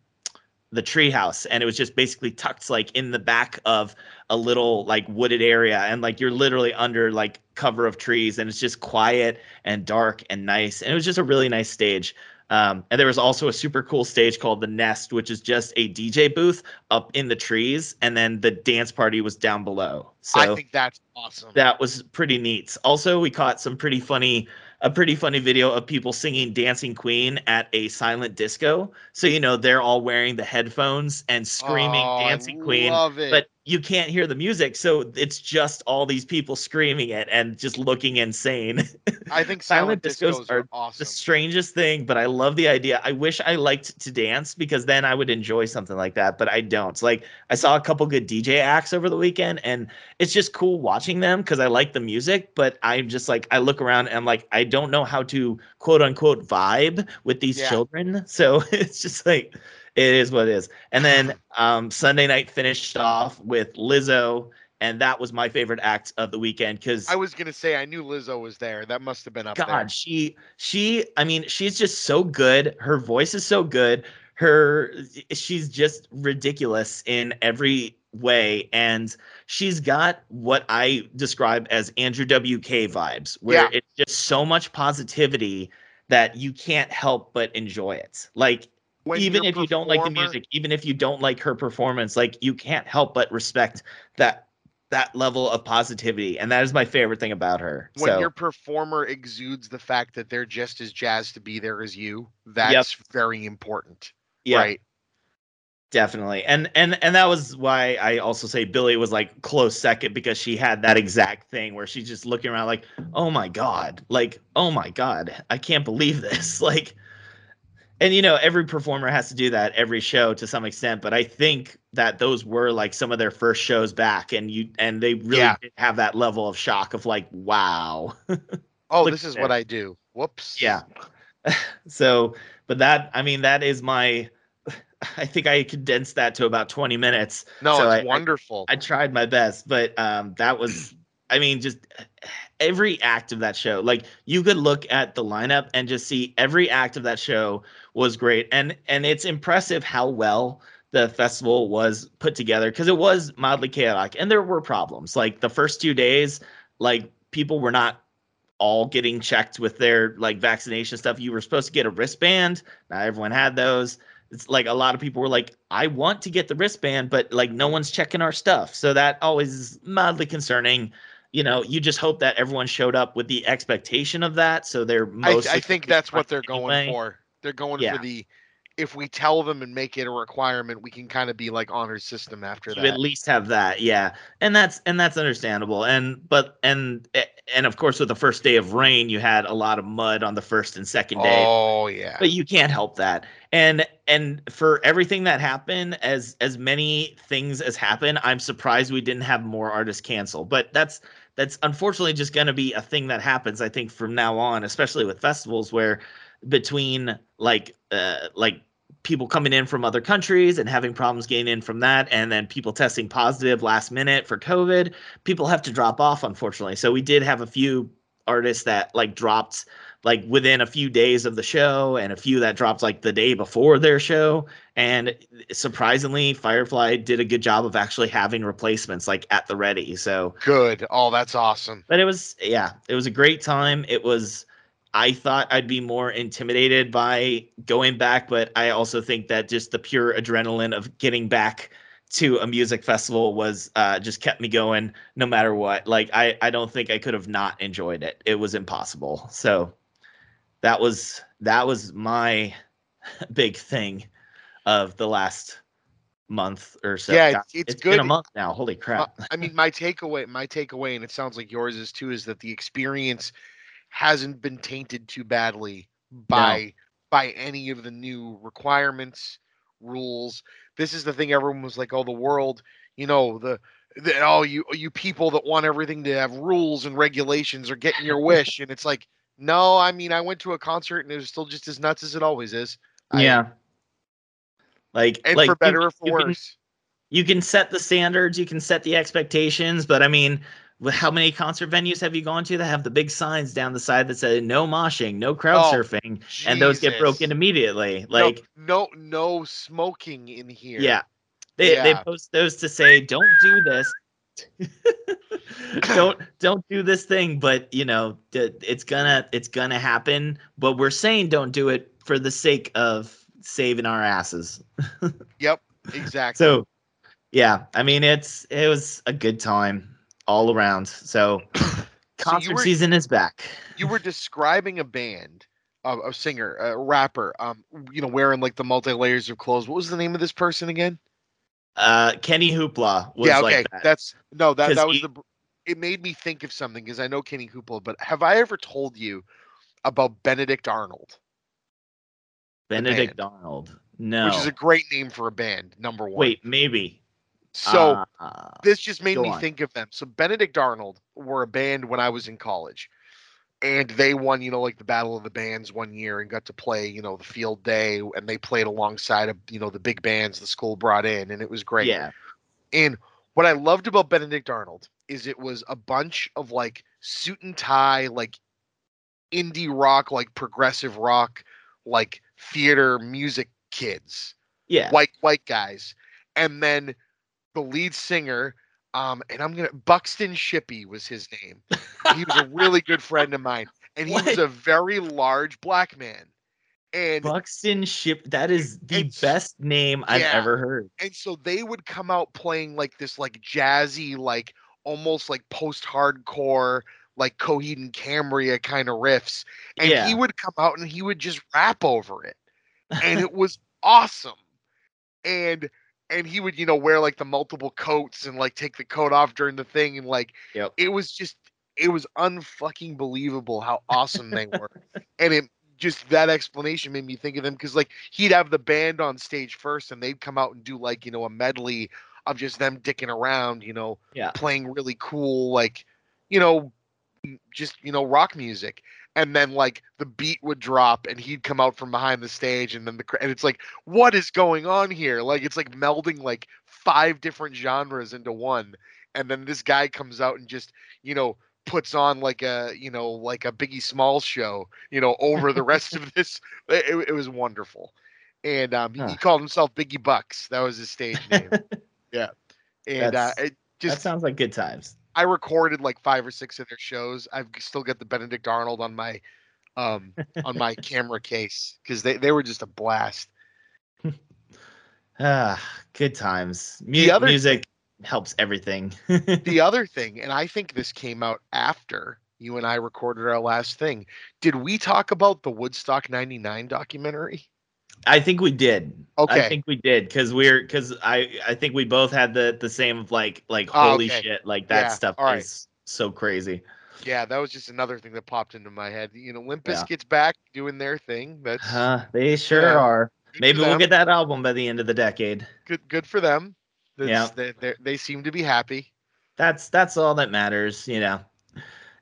the treehouse, and it was just basically tucked like in the back of a little like wooded area, and like you're literally under like cover of trees, and it's just quiet and dark and nice, and it was just a really nice stage. Um, and there was also a super cool stage called the Nest, which is just a DJ booth up in the trees, and then the dance party was down below. So I think that's awesome. that was pretty neat. Also, we caught some pretty funny, a pretty funny video of people singing "Dancing Queen" at a silent disco. So you know they're all wearing the headphones and screaming Oh, I "Dancing Queen," Love it. but you can't hear the music, so it's just all these people screaming it and just looking insane. I think [laughs] silent silent, discos discos, are are awesome. the strangest thing, but I love the idea. I wish I liked to dance because then I would enjoy something like that, but I don't. Like I saw a couple good DJ acts over the weekend and it's just cool watching them because I like the music, but I'm just like I look around and I'm like I don't know how to quote unquote vibe with these Yeah. children. So [laughs] it's just like it is what it is. And then [laughs] um Sunday night finished off with Lizzo and that was my favorite act of the weekend because I was gonna say I knew Lizzo was there. That must have been up God, there. she she I mean, she's just so good. Her voice is so good. Her she's just ridiculous in every way and she's got what I describe as Andrew WK vibes where Yeah. it's just so much positivity that you can't help but enjoy it. Like When even if you don't like the music, even if you don't like her performance, like you can't help but respect that that level of positivity and that is my favorite thing about her. when so your performer exudes the fact that they're just as jazzed to be there as you, that's very important. yeah. Right. Definitely. And and and that was why I also say Billie was like close second because she had that exact thing where she's just looking around like, "Oh my god." Like, "Oh my god. I can't believe this." [laughs] Like and you know, every performer has to do that every show to some extent, but I think that those were like some of their first shows back and you and they really Yeah. have that level of shock of like, "Wow." [laughs] Oh, this is at what. I do. Whoops. Yeah. [laughs] so, but that, I mean, that is my, [laughs] I think I condensed that to about 20 minutes. No, So it's I- I- wonderful. I tried my best, but um, that was, [clears throat] I mean, just [sighs] every act of that show. Like you could look at the lineup and just see every act of that show was great, and and it's impressive how well the festival was put together because it was mildly chaotic and there were problems. Like the first two days, like people were not all getting checked with their like vaccination stuff. You were supposed to get a wristband. Not everyone had those it's like a lot of people were like, I want to get the wristband, but like no one's checking our stuff. So that always is mildly concerning. You know, you just hope that everyone showed up with the expectation of that. So they're most I think that's what they're going for. They're going Yeah. for the if we tell them and make it a requirement, we can kind of be like honor system after to that. at least have that yeah and that's and that's understandable and but and eh, and of course with the first day of rain you had a lot of mud on the first and second day Oh yeah. but you can't help that and and for everything that happened as as many things as happened i'm surprised we didn't have more artists cancel but that's that's unfortunately just going to be a thing that happens i think from now on especially with festivals where between like uh like people coming in from other countries and having problems getting in from that and then people testing positive last minute for covid people have to drop off unfortunately so we did have a few artists that like dropped like within a few days of the show and a few that dropped like the day before their show and surprisingly firefly did a good job of actually having replacements like at the ready so Good. Oh, that's awesome. but it was yeah it was a great time it was i thought i'd be more intimidated by going back but i also think that just the pure adrenaline of getting back to a music festival was uh, just kept me going no matter what. Like i i don't think i could have not enjoyed it. It was impossible. So that was that was my [laughs] big thing of the last month or so. Yeah, it's- it's it's been a month now. Holy Uh, crap I mean, my takeaway, my takeaway, and it sounds like yours is too, is that the experience hasn't been tainted too badly by by any of the new requirements, rules. This is the thing. Everyone was like, "Oh, the world, you know, the." the oh, you you people that want everything to have rules and regulations are getting your wish, and it's like, no, I mean, I went to a concert and it was still just as nuts as it always is. I- yeah like and like for better can- or for you can- worse. you can set the standards, you can set the expectations, but I mean, how many concert venues have you gone to that have the big signs down the side that say no moshing, no crowd Oh, surfing, and those get broken immediately? Like, no, no, smoking in here. yeah, they they post those to say don't do this. [laughs] don't [laughs] don't do this thing but you know it's gonna it's gonna happen but we're saying don't do it for the sake of saving our asses [laughs] Yep. Exactly. So, yeah, I mean, it's it was a good time all around. So, [coughs] concert were- season is back. you were describing a band, a, a singer, a rapper, um, you know, wearing like the multi layers of clothes. What was the name of this person again? Uh, Kenny Hoopla was yeah, okay, like that. that's no, that that was he- the. It made me think of something because I know Kenny Hoopla, but have I ever told you about Benedict Arnold, Benedict. Arnold. No, which is a great name for a band? Number one. wait, maybe. So Uh, this just made me on. think of them. So Benedict Arnold were a band when I was in college. And they won, you know, like the Battle of the Bands one year and got to play, you know, the field day and they played alongside of, you know, the big bands the school brought in and it was great. yeah, And what I loved about Benedict Arnold is it was a bunch of like suit and tie, like indie rock, like progressive rock, like theater music kids yeah. white white guys, and then the lead singer, um, and I'm gonna Buxton Shippey was his name. he was a really good friend of mine, and [laughs] he was a very large black man, and Buxton Ship. That is the best name I've yeah. ever heard. and so they would come out playing like this like jazzy like almost like post-hardcore like Coheed and Cambria kind of riffs and yeah, he would come out and he would just rap over it and it [laughs] was awesome and and he would you know wear like the multiple coats and like take the coat off during the thing and like Yep. it was just it was unfucking believable how awesome they were [laughs] and it just that explanation made me think of them because like he'd have the band on stage first and they'd come out and do like you know a medley of just them dicking around you know Yeah. playing really cool like you know just you know rock music and then like the beat would drop and he'd come out from behind the stage and then the and it's like what is going on here? Like it's like melding like five different genres into one. And then this guy comes out and just you know puts on like a you know like a biggie small show you know over the rest of [laughs] this. It, it was wonderful. And um he, he called himself biggie bucks. That was his stage name. [laughs] Yeah. And uh it that just sounds like good times. I recorded like five or six of their shows. I've still got the Benedict Arnold on my um on my [laughs] camera case because they, they were just a blast. Ah, good times. Mu- other music helps everything. [laughs] The other thing, and I think this came out after you and I recorded our last thing. Did we talk about the Woodstock 99 documentary? I think we did. Okay. I think we did because we're because I I think we both had the the same of like like Oh, holy okay. shit like that Yeah, stuff all right. is so crazy. Yeah, that was just another thing that popped into my head. You know, Limp Yeah. Bizkit's back doing their thing. That's Huh, they sure Yeah. are. good Maybe we'll get that album by the end of the decade. good good for them. That's, Yeah. they, they they seem to be happy. That's that's all that matters, you know.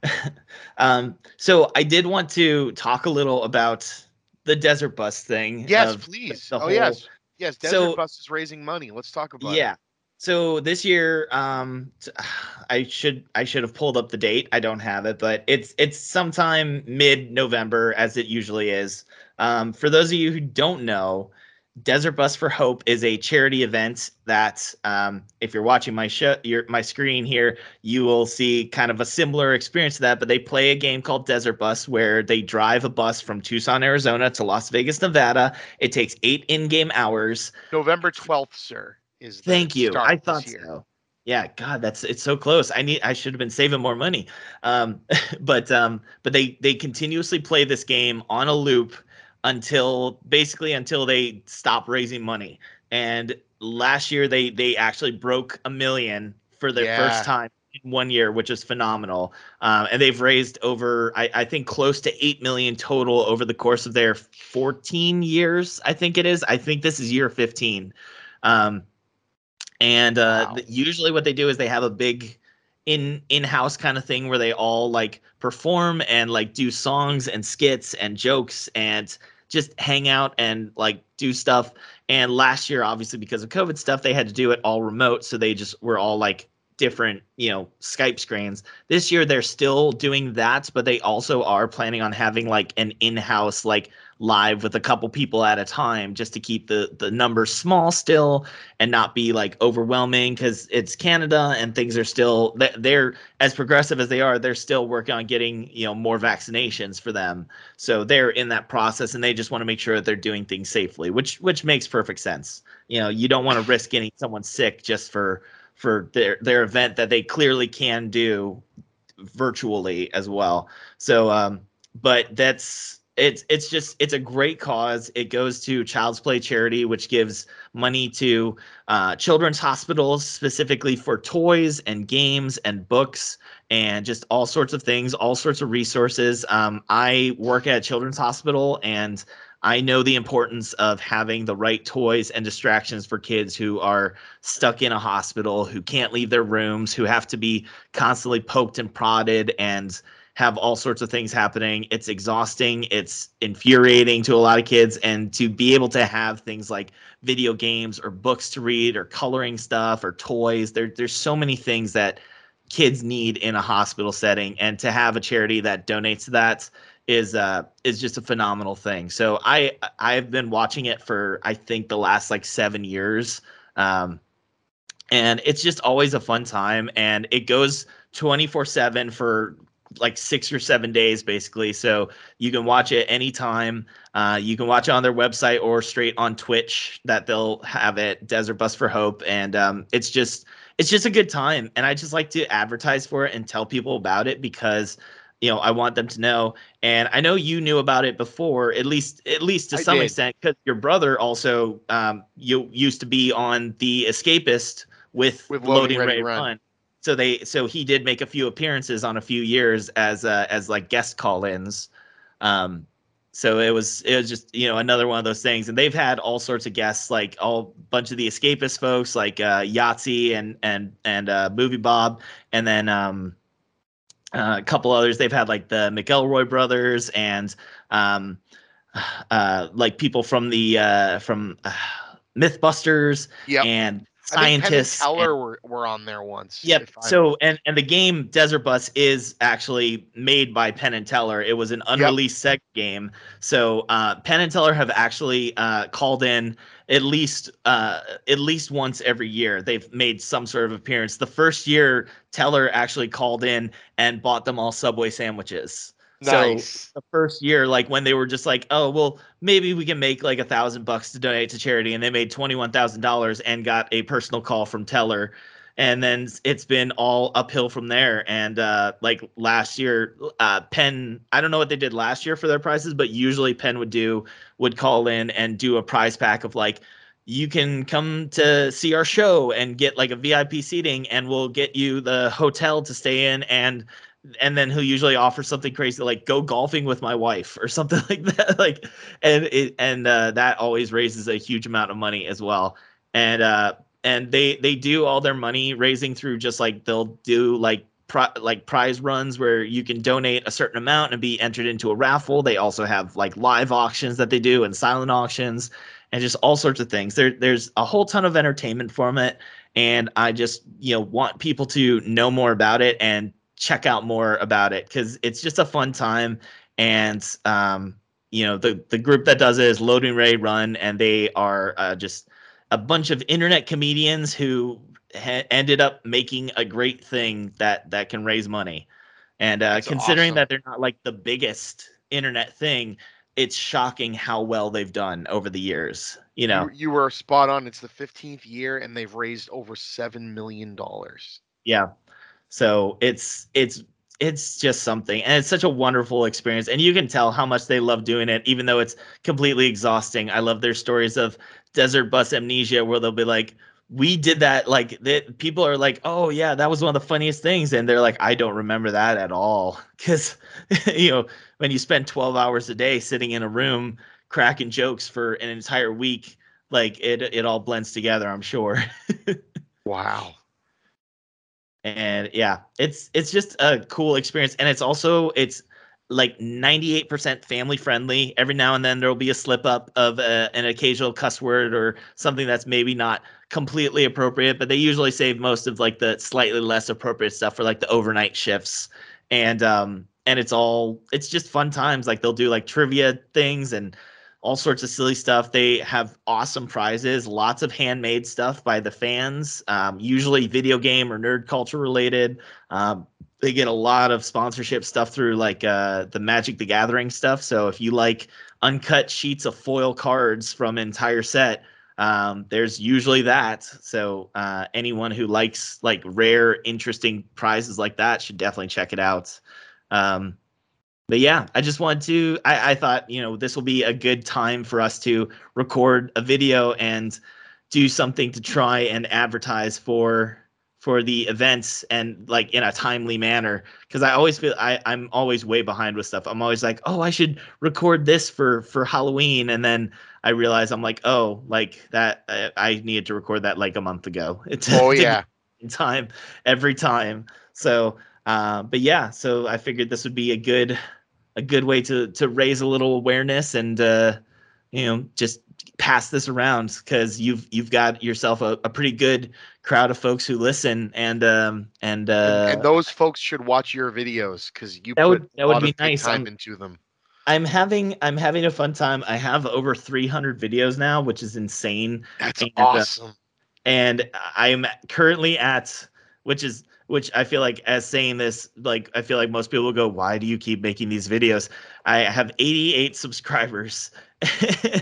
[laughs] um, so I did want to talk a little about the desert bus thing. Yes, please. the oh whole- yes, yes. Desert So- Bus is raising money. Let's talk about it. yeah it. so this year um [sighs] I should i should have pulled up the date i don't have it but it's it's sometime mid november as it usually is um for those of you who don't know desert bus for hope is a charity event that um if you're watching my show your my screen here you will see kind of a similar experience to that but they play a game called desert bus where they drive a bus from tucson arizona to las vegas nevada it takes eight in-game hours November twelfth, sir. Is the Thank you. I thought so. Yeah, God, that's it's so close. I need I should have been saving more money. Um, [laughs] but um, but they they continuously play this game on a loop until basically until they stop raising money. And last year they they actually broke a million for the Yeah. first time in one year, which is phenomenal. Um, and they've raised over I, I think close to eight million total over the course of their 14 years. I think it is. I think this is year 15. Um, and uh, Wow. usually what they do is they have a big in in-house kind of thing where they all like perform and like do songs and skits and jokes and just hang out and like do stuff. And last year obviously because of covid stuff they had to do it all remote. So they just were all like different you know skype screens. This year they're still doing that but they also are planning on having like an in-house like live with a couple people at a time just to keep the the numbers small still and not be like overwhelming because it's Canada and things are still they- they're as progressive as they are they're still working on getting you know more vaccinations for them. So they're in that process and they just want to make sure that they're doing things safely which which makes perfect sense. You know you don't want to risk getting someone sick just for for their their event that they clearly can do virtually as well. So um but that's it's it's just it's a great cause. It goes to child's play charity which gives money to uh, children's hospitals specifically for toys and games and books and just all sorts of things all sorts of resources. Um, i work at a children's hospital and i know the importance of having the right toys and distractions for kids who are stuck in a hospital who can't leave their rooms who have to be constantly poked and prodded and have all sorts of things happening. It's exhausting. It's infuriating to a lot of kids. And to be able to have things like video games or books to read or coloring stuff or toys, there, there's so many things that kids need in a hospital setting. And to have a charity that donates to that is uh is just a phenomenal thing. So I I've been watching it for I think the last like seven years. Um and it's just always a fun time and it goes 24 7 for like six or seven days basically so you can watch it anytime uh, you can watch it on their website or straight on twitch that they'll have it desert bus for hope and um, it's just it's just a good time and i just like to advertise for it and tell people about it because you know i want them to know. And i know you knew about it before at least at least to I some did. extent because your brother also um, you used to be on the escapist with, With loading, Loading Ready ready, Run. run. So they so he did make a few appearances on a few years as uh, as like guest call-ins. Um so it was it was just you know another one of those things. And they've had all sorts of guests like all bunch of the escapist folks like uh Yahtzee and and and uh movie bob. And then um uh, a couple others. They've had like the McElroy brothers and um, uh, like people from the uh, from uh, MythBusters Yep. and I and scientists. and- Teller were, were on there once. Yep. So and and the game Desert Bus is actually made by Penn and Teller. It was an unreleased Sega game. So uh, Penn and Teller have actually uh, called in at least uh, at least once every year. They've made some sort of appearance. The first year, Teller actually called in and bought them all Subway sandwiches. Nice. So the first year, like when they were just like, oh well, maybe we can make like a thousand bucks to donate to charity, and they made twenty one thousand dollars and got a personal call from Teller, and then it's been all uphill from there. And uh, like last year, uh, Penn, I don't know what they did last year for their prizes, but usually Penn would do would call in and do a prize pack of like. You can come to see our show and get like a VIP seating, and we'll get you the hotel to stay in and and then he'll usually offer something crazy like go golfing with my wife or something [laughs] like that like and it and uh, that always raises a huge amount of money as well. And uh and they they do all their money raising through just like they'll do like pri- like prize runs where you can donate a certain amount and be entered into a raffle. They also have like live auctions that they do and silent auctions and just all sorts of things. There there's a whole ton of entertainment from it and i just you know want people to know more about it and check out more about it because it's just a fun time and um you know the the group that does it is loading ready run and they are uh, just a bunch of internet comedians who ha- ended up making a great thing that that can raise money and uh considering awesome. that they're not like the biggest internet thing it's shocking how well they've done over the years you know you, you were spot on. It's the 15th year, and they've raised over seven million dollars. yeah so it's it's it's just something and it's such a wonderful experience and you can tell how much they love doing it even though it's completely exhausting. I love their stories of desert bus amnesia where they'll be like we did that like that people are like oh yeah that was one of the funniest things and they're like i don't remember that at all. [laughs] Because [laughs] you know when you spend 12 hours a day sitting in a room cracking jokes for an entire week like it it all blends together i'm sure. [laughs] Wow. And yeah it's it's just a cool experience. And it's also it's like 98% family friendly. Every now and then there'll be a slip up of a, an occasional cuss word or something that's maybe not completely appropriate but they usually save most of like the slightly less appropriate stuff for like the overnight shifts. And um and it's all it's just fun times. Like they'll do like trivia things and all sorts of silly stuff. They have awesome prizes, lots of handmade stuff by the fans, um, usually video game or nerd culture related. Um, they get a lot of sponsorship stuff through like uh, the Magic the Gathering stuff. So if you like uncut sheets of foil cards from entire set, um, there's usually that. So uh, anyone who likes like rare, interesting prizes like that should definitely check it out. Um, but yeah, I just wanted to. I, I thought you know this will be a good time for us to record a video and do something to try and advertise for for the events and like in a timely manner because I always feel I I'm always way behind with stuff. I'm always like, oh, I should record this for for Halloween, and then I realize I'm like, oh, like that I, I needed to record that like a month ago. [laughs] It's Oh yeah. in time every time. So, uh, but yeah, so I figured this would be a good a good way to to raise a little awareness and uh, you know just pass this around because you've you've got yourself a, a pretty good crowd of folks who listen and um and uh and, and those folks should watch your videos because you That put would- that a would be nice. time I'm- into them. i'm having i'm having a fun time i have over 300 videos now which is insane That's and, uh, awesome. and I'm currently at which is which I feel like as saying this like I feel like most people will go why do you keep making these videos I have 88 [laughs] subscribers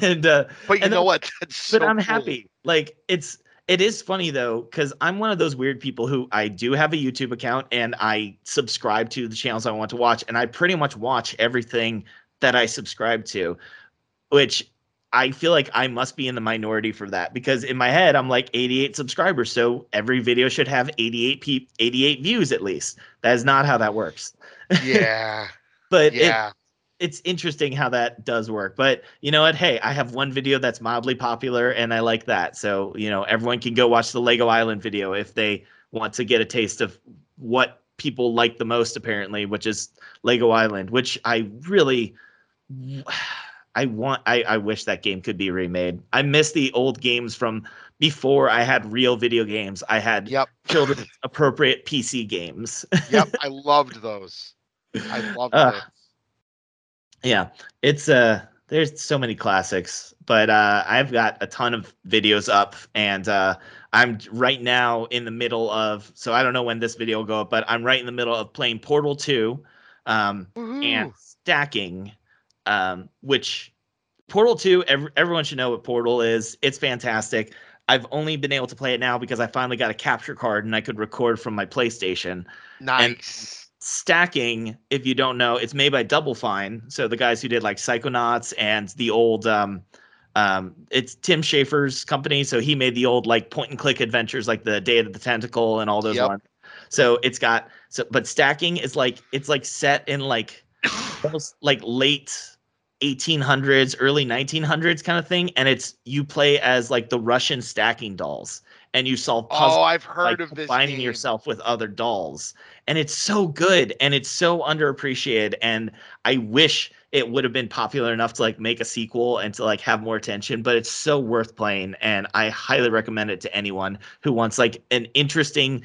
and uh but you and know what? That's but I'm cool. happy like it's it is funny though cuz I'm one of those weird people who I do have a YouTube account and I subscribe to the channels I want to watch and I pretty much watch everything that I subscribe to which I feel like I must be in the minority for that because in my head I'm like 88 subscribers, so every video should have 88 pe- 88 views at least. That is not how that works. Yeah. [laughs] But it, yeah. it's interesting how that does work. But you know what? Hey, I have one video that's mildly popular and I like that. So, you know, everyone can go watch the Lego Island video if they want to get a taste of what people like the most apparently, which is Lego Island, which I really I want I, I wish that game could be remade. I miss the old games from before I had real video games. I had Yep. children appropriate PC games. Yep. I [laughs] loved those. I loved Uh, it. yeah, it's uh there's so many classics, but uh I've got a ton of videos up and uh I'm right now in the middle of so I don't know when this video will go up, but I'm right in the middle of playing Portal 2 um and stacking um which Portal 2 ev- everyone should know what Portal is. It's fantastic. I've only been able to play it now because I finally got a capture card and I could record from my PlayStation Nice. stacking if you don't know it's made by double fine so the guys who did like psychonauts and the old um um it's tim schafer's company so he made the old like point and click adventures like the day of the tentacle and all those Yep. ones so it's got so but stacking is like it's like set in like [coughs] almost like late 1800s early 1900s kind of thing and it's you play as like the russian stacking dolls and you solve oh, puzzles oh, I've heard like of this. combining game. yourself with other dolls and it's so good and it's so underappreciated and i wish it would have been popular enough to like make a sequel and to like have more attention but it's so worth playing and i highly recommend it to anyone who wants like an interesting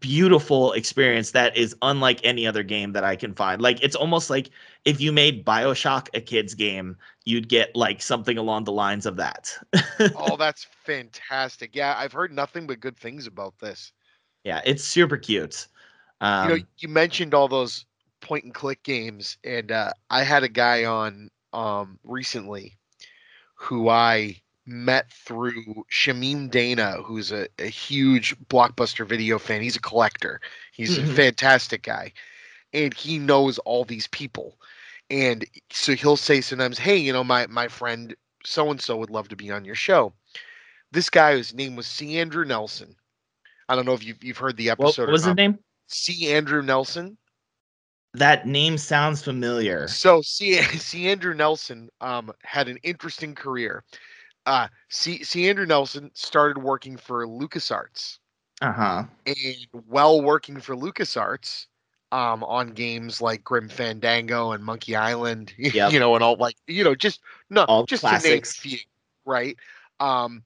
beautiful experience that is unlike any other game that i can find like it's almost like if you made bioshock a kids game you'd get like something along the lines of that [laughs] oh, that's fantastic. Yeah, I've heard nothing but good things about this. yeah it's super cute um, you know, you mentioned all those point and click games, and uh, I had a guy on um, recently who I met through Shamim Dana, who's a, a huge blockbuster video fan. He's a collector. He's a Mhm. fantastic guy, and he knows all these people. And so he'll say sometimes, "Hey, you know, my my friend so and so would love to be on your show." This guy, whose name was C. Andrew Nelson. I don't know if you've you've heard the episode. what was his name C. Andrew Nelson. That name sounds familiar. So C. C. Andrew Nelson um, had an interesting career. Uh, C. C. Andrew Nelson started working for LucasArts, Uh huh. and while working for LucasArts, um, on games like Grim Fandango and Monkey Island, [laughs] Yep. you know, and all like you know, just no, All just to name a few, right? Um,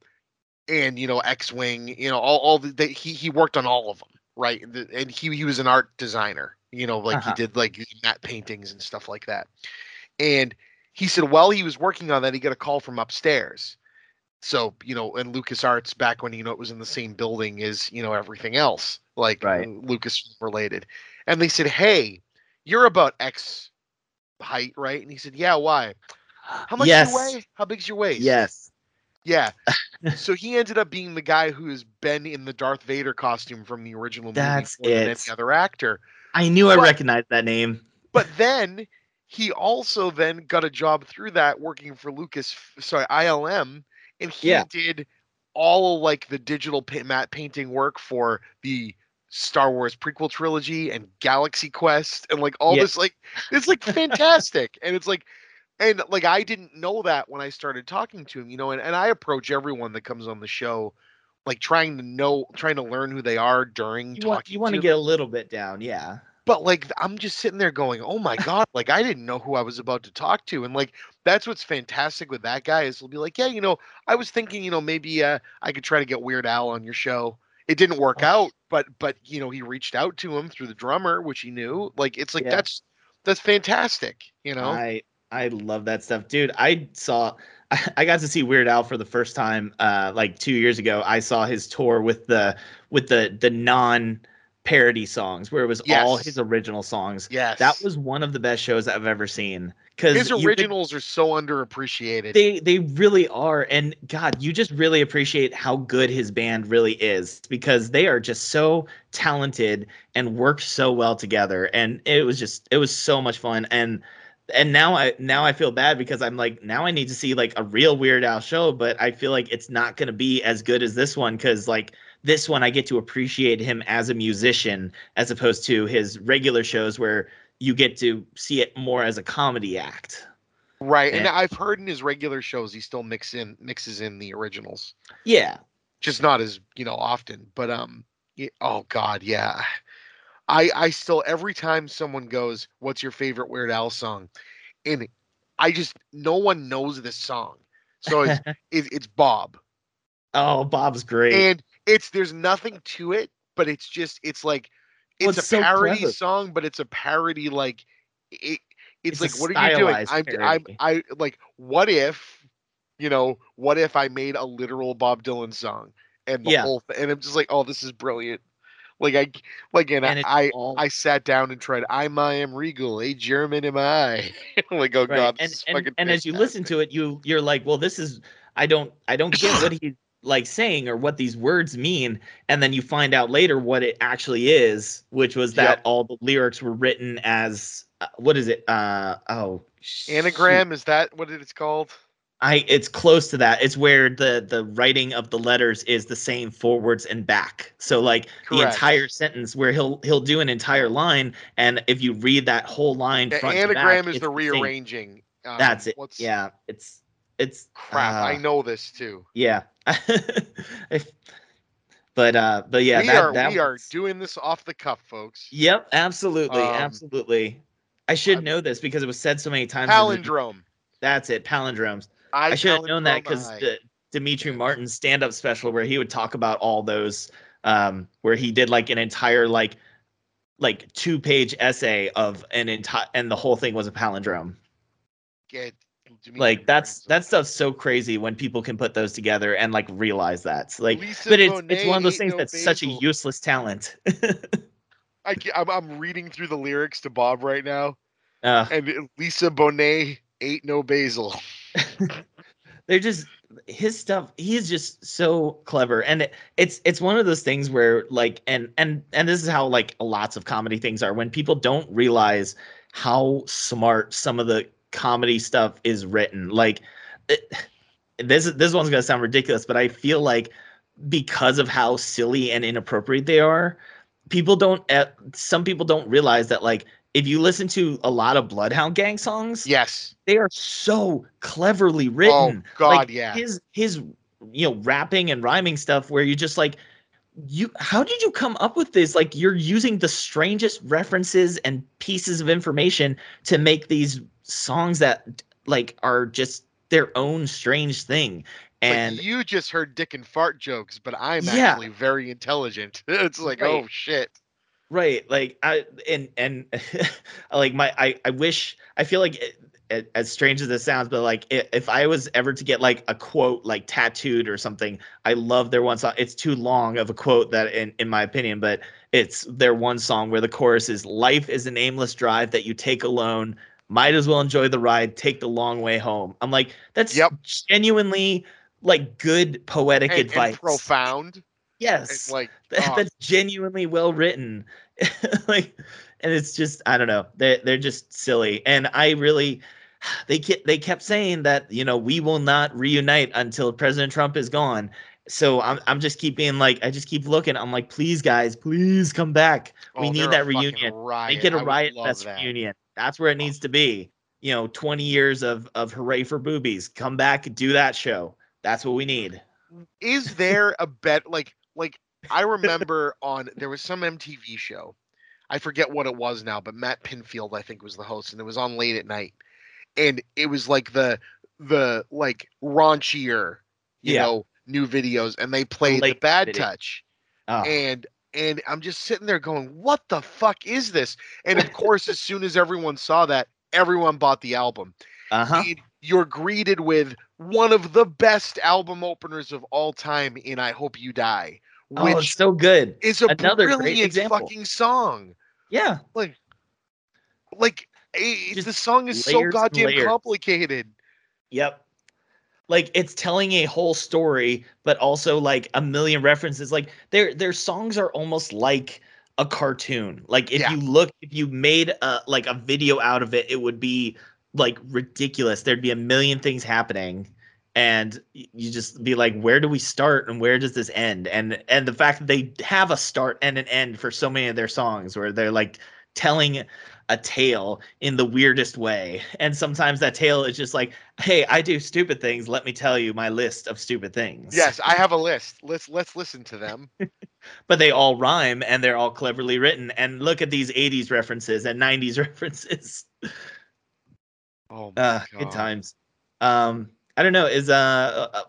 and you know, X Wing, you know, all all the, they, he he worked on all of them, right? The- And he he was an art designer, you know, like Uh-huh. he did like matte paintings and stuff like that. And he said while he was working on that, he got a call from upstairs. So you know, and LucasArts back when you know it was in the same building as you know everything else, like Right. Lucas related, and they said, "Hey, you're about X height, right?" And he said, "Yeah, why? How much yes. you weigh? How big's your waist?" Yes. Yeah. [laughs] so he ended up being the guy who has been in the Darth Vader costume from the original movie That's more than it. any other actor. I knew I recognized that name. But then he also then got a job through that working for Lucas, sorry, ILM, and he Yeah. did all like the digital pa- matte painting work for the Star Wars prequel trilogy and Galaxy Quest and like all Yeah. this like it's like fantastic and it's like and like I didn't know that when I started talking to him, you know, and, and I approach everyone that comes on the show like trying to know trying to learn who they are during You want you want to to get a little bit down, yeah. But like I'm just sitting there going, "Oh my god!" Like I didn't know who I was about to talk to, and like that's what's fantastic with that guy is he'll be like, "Yeah, you know, I was thinking, you know, maybe uh, I could try to get Weird Al on your show. It didn't work Oh. out, but but you know, he reached out to him through the drummer, which he knew. Like it's like Yeah. that's that's fantastic, you know. I I love that stuff, dude. I saw [laughs] I got to see Weird Al for the first time uh like 2 years ago. I saw his tour with the with the the non parody songs where it was all his original songs. yes, That was one of the best shows I've ever seen cuz his originals are so underappreciated. they they really are and god you just really appreciate how good his band really is because they are just so talented and work so well together and it was just it was so much fun and and now i now i feel bad because i'm like now i need to see like a real weird al show but i feel like it's not going to be as good as this one because like this one i get to appreciate him as a musician as opposed to his regular shows where you get to see it more as a comedy act right, and Yeah. I've heard in his regular shows he still mix in mixes in the originals. yeah just not as you know often but um oh god yeah I I still every time someone goes, "What's your favorite Weird Al song?" and I just no one knows this song, so it's [laughs] it, it's Bob, oh, Bob's great. and it's there's nothing to it, but it's just it's like it's a parody song, but it's a parody like it. It's, It's like, what are you doing? I'm, I'm. I like, what if, you know, what if I made a literal Bob Dylan song and the Yeah. whole, th- and I'm just like, oh, this is brilliant. Like I, like, and, And it's I, all- I sat down and tried. I'm I am regal, a German am I? [laughs] Like, oh right. god, and and, and as you listen to it, you you're like, well, this is I don't I don't get what he's like saying or what these words mean, and then you find out later what it actually is, which was that Yep. all the lyrics were written as uh, what is it? Uh oh, shoot. anagram. Is that what it's called? I it's close to that. It's where the the writing of the letters is the same forwards and back. So like the entire sentence where he'll he'll do an entire line, and if you read that whole line, The front to anagram back, is the rearranging. Um, That's it. What's Yeah, it's it's crap? I uh, know this too. Yeah. [laughs] But uh but yeah, we that, are that we are doing this off the cuff, folks. Yep, absolutely, Um, absolutely. I should I'm- know this because it was said so many times. in the- Palindrome. That's it, palindromes. I, I should have known that because. Demetri Martin's stand-up special where he would talk about all those um where he did like an entire like like two-page essay of an entire and the whole thing was a palindrome. get Demetri Like that's that stuff's so crazy when people can put those together and like realize that. Like Lisa but it's it's one of those things no that's such a useless talent. [laughs] I, am I'm reading through the lyrics to Bob right now, uh, and Lisa Bonet ate no basil. [laughs] they're just his stuff He's just so clever and it, it's it's one of those things where like and and and this is how like lots of comedy things are when people don't realize how smart some of the comedy stuff is written like it, this this one's gonna sound ridiculous but i feel like because of how silly and inappropriate they are people don't uh, some people don't realize that like if you listen to a lot of bloodhound gang songs Yes. they are so cleverly written. Oh. God, like, yeah. His his you know rapping and rhyming stuff where you just like you how did you come up with this? Like you're using the strangest references and pieces of information to make these songs that like are just their own strange thing. Like, And you just heard dick and fart jokes, but I'm Yeah. actually very intelligent. [laughs] it's like, Right. oh shit. right like i and and [laughs] like my i i wish i feel like it, it, as strange as this sounds but like if i was ever to get like a quote like tattooed or something i love their one song it's too long of a quote that in in my opinion but it's their one song where the chorus is life is an aimless drive that you take alone might as well enjoy the ride take the long way home. I'm like that's Yep. genuinely like good poetic And, advice. and profound. yes. It's like [laughs] oh, that's genuinely well written. [laughs] Like and it's just i don't know. They're, they're just silly. And i really [sighs] they kept they kept saying that you know we will not reunite until president trump is gone. So i'm, I'm just keep being like i just keep looking. I'm like please guys please come back. We oh, need that reunion. Make it I a would riot fest that. reunion that's where it needs to be you know 20 years of of hooray for boobies come back do that show that's what we need Is there a bet like like I [laughs] remember on there was some MTV show. I forget what it was now, but Matt Pinfield I think was the host and it was on late at night. And it was like the the like raunchier, you Yeah. know, new videos and they played the bad video. touch. oh, and and I'm just sitting there going, "What the fuck is this?" And of course, as soon as everyone saw that, everyone bought the album. uh-huh And you're greeted with one of the best album openers of all time in "I Hope You Die," oh which so good is a another brilliant fucking song. yeah Like, like eh, Just the song is so goddamn complicated. Yep. Like it's telling a whole story, but also like a million references. Like their their songs are almost like a cartoon. Like if Yeah. you look, if you made a like a video out of it, it would be like ridiculous. There'd be a million things happening, and you just be like, where do we start and where does this end? And and the fact that they have a start and an end for so many of their songs, where they're like telling a tale in the weirdest way. And sometimes that tale is just like, "Hey, I do stupid things. Let me tell you my list of stupid things." Yes, I have a list. Let's let's listen to them. [laughs] but they all rhyme and they're all cleverly written. And look at these 80s references and 90s [laughs] references. Oh, uh, good times. Um, I don't know. Is uh, uh,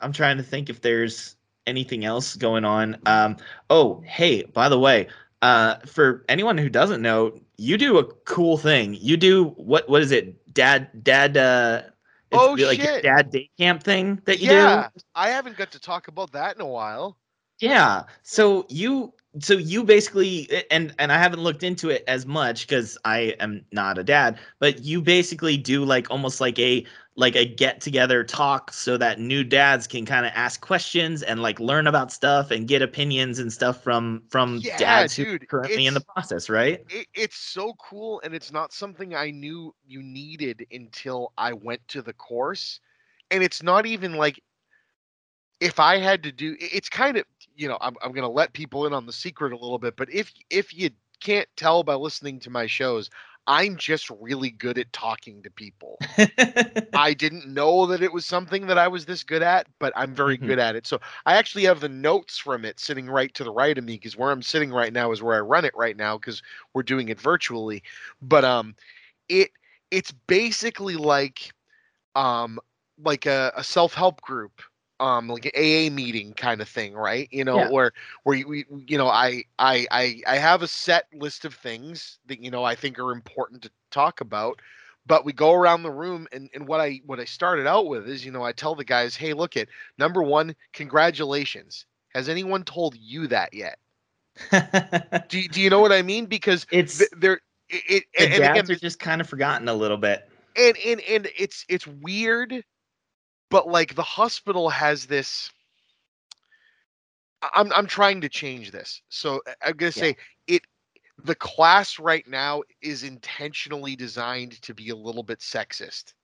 I'm trying to think if there's anything else going on. Um, oh, hey, by the way, uh, for anyone who doesn't know, you do a cool thing. You do what? What is it? Dad, dad. Uh, it's Oh, like shit. dad day camp thing that you do. Yeah, do. I haven't got to talk about that in a while. Yeah. So you so you basically and and I haven't looked into it as much cuz I am not a dad, but you basically do like almost like a like a get together talk so that new dads can kind of ask questions and like learn about stuff and get opinions and stuff from from Yeah, dads who are currently in the process, right? It, it's so cool, and it's not something I knew you needed until I went to the course. And it's not even like if I had to do. It's kind of you know I'm I'm gonna let people in on the secret a little bit, but if if you can't tell by listening to my shows, I'm just really good at talking to people. [laughs] I didn't know that it was something that I was this good at, but I'm very Mhm. good at it. So I actually have the notes from it sitting right to the right of me because where I'm sitting right now is where I run it right now because we're doing it virtually. But um, it it's basically like um like a, a self help group. Um, like an AA meeting kind of thing, right? You know, Yeah. where where you, we, you know, I, I I I have a set list of things that you know I think are important to talk about, but we go around the room and, and what i what i started out with is you know i tell the guys hey look at number one congratulations has anyone told you that yet do, you- do you know what i mean because it's th- there it, it the and, and again are just kind of forgotten a little bit. and, and and it's it's weird but like the hospital has this i'm i'm trying to change this so i'm going to Yeah. say it the class right now is intentionally designed to be a little bit sexist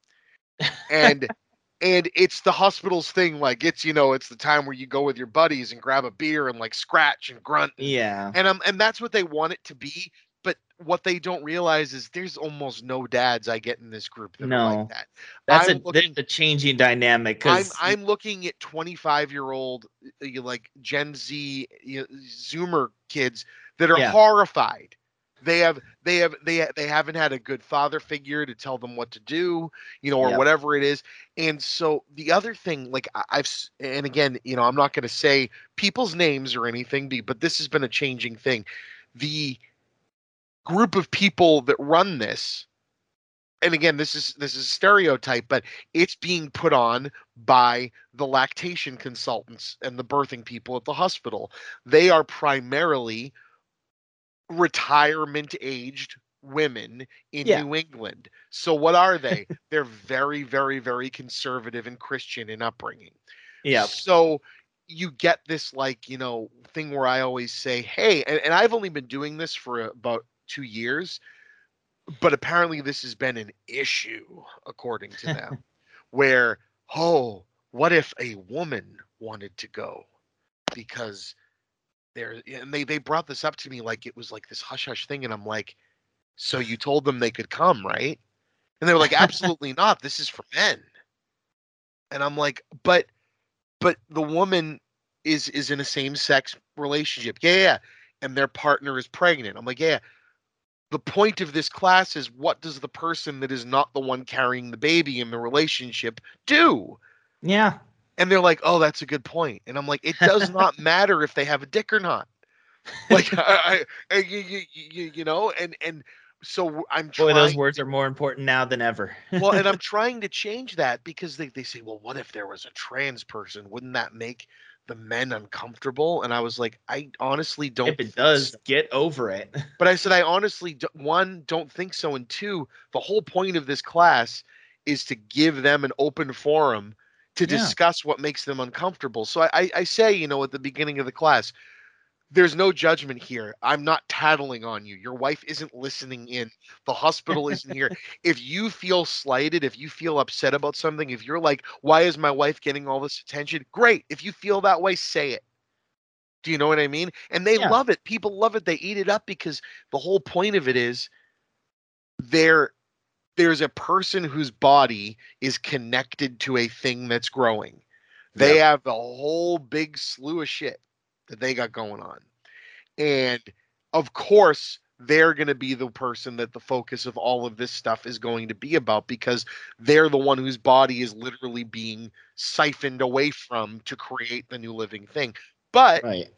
and [laughs] and it's the hospital's thing like it's you know it's the time where you go with your buddies and grab a beer and like scratch and grunt Yeah. and um and that's what they want it to be what they don't realize is there's almost no dads i get in this group that are No. like that That's I'm a looking- a changing dynamic i'm i'm looking at 25 year old uh, like gen z you know, zoomer kids that are Yeah. horrified they have they have they they haven't had a good father figure to tell them what to do you know or Yep. whatever it is and so the other thing like i've and again you know i'm not going to say people's names or anything but this has been a changing thing the group of people that run this and again this is this is a stereotype but it's being put on by the lactation consultants and the birthing people at the hospital they are primarily retirement aged women in Yeah. New England. So what are they? [laughs] They're very very very conservative and Christian in upbringing. yeah. So you get this like, you know, thing where I always say, "Hey," and, and I've only been doing this for about 2 years, but apparently this has been an issue according to them [laughs] where, "Oh, what if a woman wanted to go?" Because there and they they brought this up to me like it was like this hush hush thing and I'm like, "So you told them they could come, right?" And they were like, "Absolutely [laughs] not. This is for men." And I'm like, "But but the woman is is in a same sex relationship. Yeah, yeah. And their partner is pregnant. I'm like, yeah. The point of this class is what does the person that is not the one carrying the baby in the relationship do? Yeah. And they're like, oh, that's a good point. And I'm like, it does [laughs] not matter if they have a dick or not. Like, [laughs] I, I, I- you, you, you, you know, and and so I'm trying. Boy, those words are more important now than ever. well, and I'm [laughs] trying to change that because they, they say, well, what if there was a trans person? Wouldn't that make the men uncomfortable? And I was like, I honestly don't. if think it does, so. get over it. [laughs] But I said, I honestly, do, one, don't think so. And two, the whole point of this class is to give them an open forum to Yeah. discuss what makes them uncomfortable. So I, I, I say, you know, at the beginning of the class, there's no judgment here. I'm not tattling on you. Your wife isn't listening in. The hospital [laughs] isn't here. If you feel slighted, if you feel upset about something, if you're like, why is my wife getting all this attention? Great. If you feel that way, say it. Do you know what I mean? And they Yeah. love it. People love it. They eat it up because the whole point of it is there there's a person whose body is connected to a thing that's growing. They have a whole big slew of shit that they got going on. And of course, they're going to be the person that the focus of all of this stuff is going to be about because they're the one whose body is literally being siphoned away from to create the new living thing. But Right.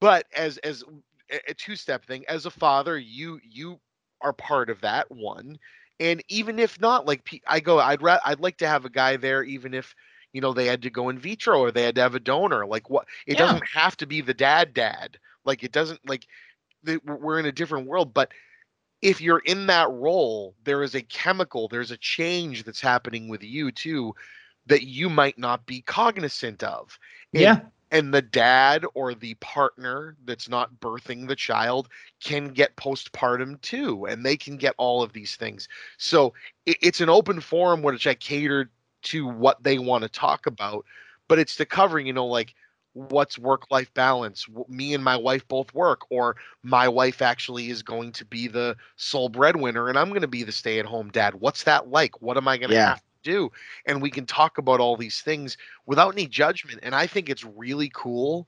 but as as a, a two step thing as a father you you are part of that one and even if not like i go i'd ra- i'd like to have a guy there even if you know they had to go in vitro or they had to have a donor like what it Yeah. doesn't have to be the dad dad like it doesn't like the, we're in a different world but if you're in that role there is a chemical there's a change that's happening with you too that you might not be cognizant of And- Yeah. and the dad or the partner that's not birthing the child can get postpartum too and they can get all of these things so it, it's an open forum which i cater to what they want to talk about but it's to cover you know like what's work life balance me and my wife both work or my wife actually is going to be the sole breadwinner and i'm going to be the stay at home dad. What's that like? What am i going to Yeah. have to do? And we can talk about all these things without any judgment and i think it's really cool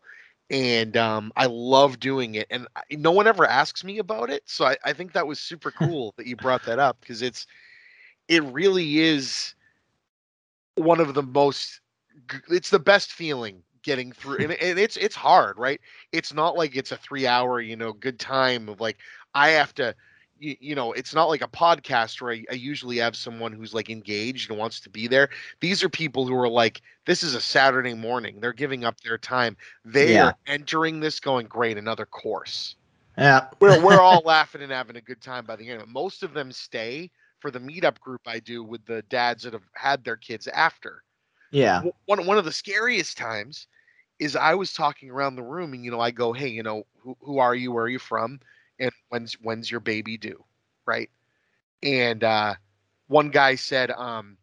and um, i love doing it and I, no one ever asks me about it so i, I think that was super [laughs] cool that you brought that up because it's it really is one of the most it's the best feeling getting through and, and it's it's hard right? It's not like it's a three hour you know good time of like i have to you, you know it's not like a podcast where I, I usually have someone who's like engaged and wants to be there. These are people who are like this is a saturday morning. They're giving up their time. They Yeah. are entering this going great another course. Yeah. we're, we're all [laughs] laughing and having a good time by the end of it. Most of them stay for the meetup group i do with the dads that have had their kids after Yeah. one one of the scariest times is I was talking around the room and you know I go, hey, you know, who who are you? Where are you from? And when's when's your baby due? Right? And uh, one guy said, um,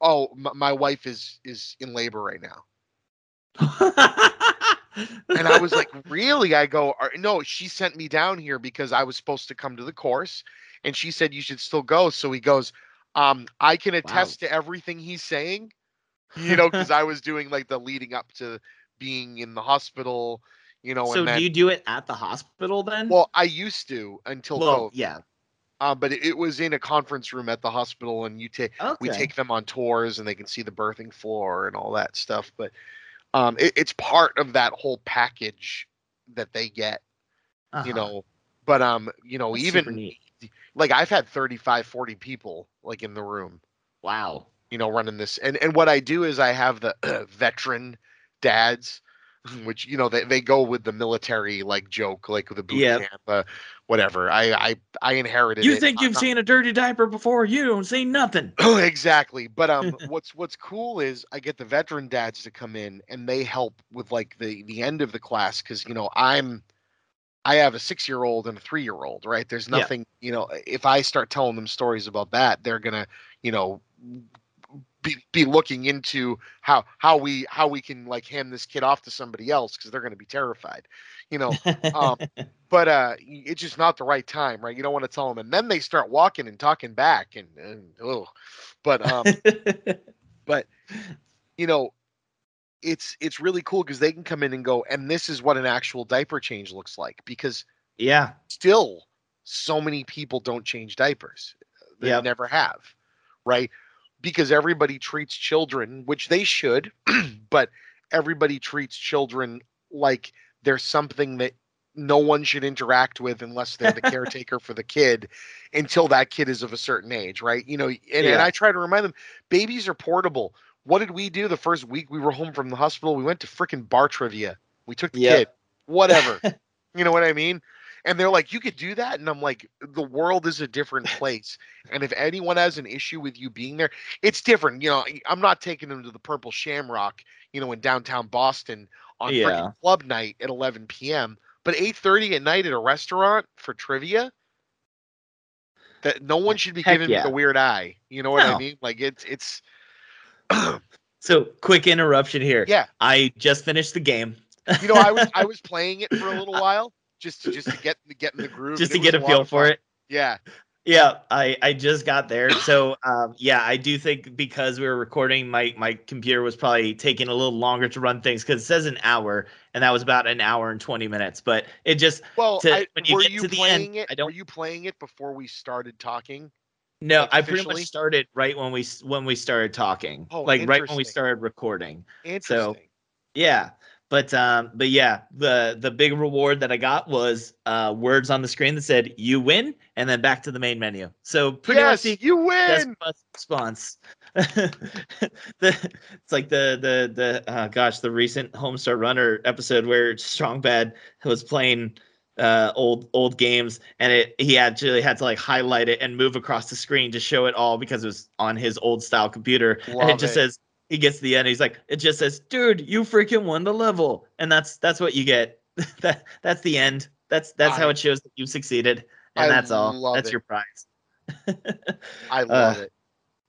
oh, m- my wife is is in labor right now. And I was like, [laughs] really? I go, no, she sent me down here because I was supposed to come to the course, and she said you should still go. So he goes, um, I can attest to everything he's saying, you know, because I was doing like the leading up to being in the hospital, you know, so and then do you do it at the hospital then? well, I used to until Well, COVID, yeah. uh, but it, it was in a conference room at the hospital, and you take Okay. we take them on tours and they can see the birthing floor and all that stuff but um it, it's part of that whole package that they get you Uh-huh. know but um you know That's even. Like i've had 35 40 people like in the room Wow. you know running this and and what i do is i have the [clears throat] veteran dads [laughs] which you know they, they go with the military like joke like the boot Yep. camp uh, whatever i i i inherited You it. think I'm you've not- seen a dirty diaper before? You don't see nothing. [laughs] exactly. But um [laughs] what's what's cool is I get the veteran dads to come in and they help with like the the end of the class cuz you know I'm I have a 6-year-old and a 3-year-old, right? There's Yeah. nothing, you know, if I start telling them stories about that, they're going to, you know, be, be looking into how how we how we can like hand this kid off to somebody else because they're going to be terrified you know um, [laughs] but uh it's just not the right time right you don't want to tell them and then they start walking and talking back and, and oh but um [laughs] but you know it's it's really cool because they can come in and go and this is what an actual diaper change looks like because yeah. still so many people don't change diapers uh, they Yep. never have right because everybody treats children which they should [clears throat] but everybody treats children like there's something that no one should interact with unless they're the [laughs] caretaker for the kid until that kid is of a certain age right you know and, and i try to remind them babies are portable what did we do the first week we were home from the hospital we went to freaking bar trivia we took the Yep. kid whatever [laughs] you know what I mean? And they're like, you could do that. And I'm like, the world is a different place. and if anyone has an issue with you being there, it's different. You know, I'm not taking them to the Purple Shamrock, you know, in downtown Boston on Yeah. freaking club night at 11 p.m. But 8:30 at night at a restaurant for trivia, that no one should be Heck giving me yeah. the weird eye. You know what I mean? Like it's it's [clears throat] So quick interruption here. yeah. I just finished the game. You know, I was [laughs] I was playing it for a little while just to just to get get in the groove. just to get a feel for it. Yeah. Yeah, I I just got there. So [coughs] um, yeah, I do think because we were recording, my my computer was probably taking a little longer to run things because it says an hour, and that was about an hour and twenty minutes. But it just Well, To- I, when you were get you to the playing end, it? I don't- Were you playing it before we started talking? No, like, I pretty much started right when we when we started talking, Oh, like right when we started recording. Interesting. So, Yeah. But um, but yeah, the the big reward that I got was uh words on the screen that said "you win" and then back to the main menu. So pretty yes, much the you win. response. [laughs] the, it's like the the the uh, gosh the recent Homestar Runner episode where Strong Bad was playing uh old old games and it he actually had to like highlight it and move across the screen to show it all because it was on his old style computer and Love it just it. says he gets to the end he's like it just says dude you freaking won the level and that's that's what you get [laughs] that that's the end that's that's how it shows that you succeeded and I that's all that's it. your prize [laughs] I love uh, it.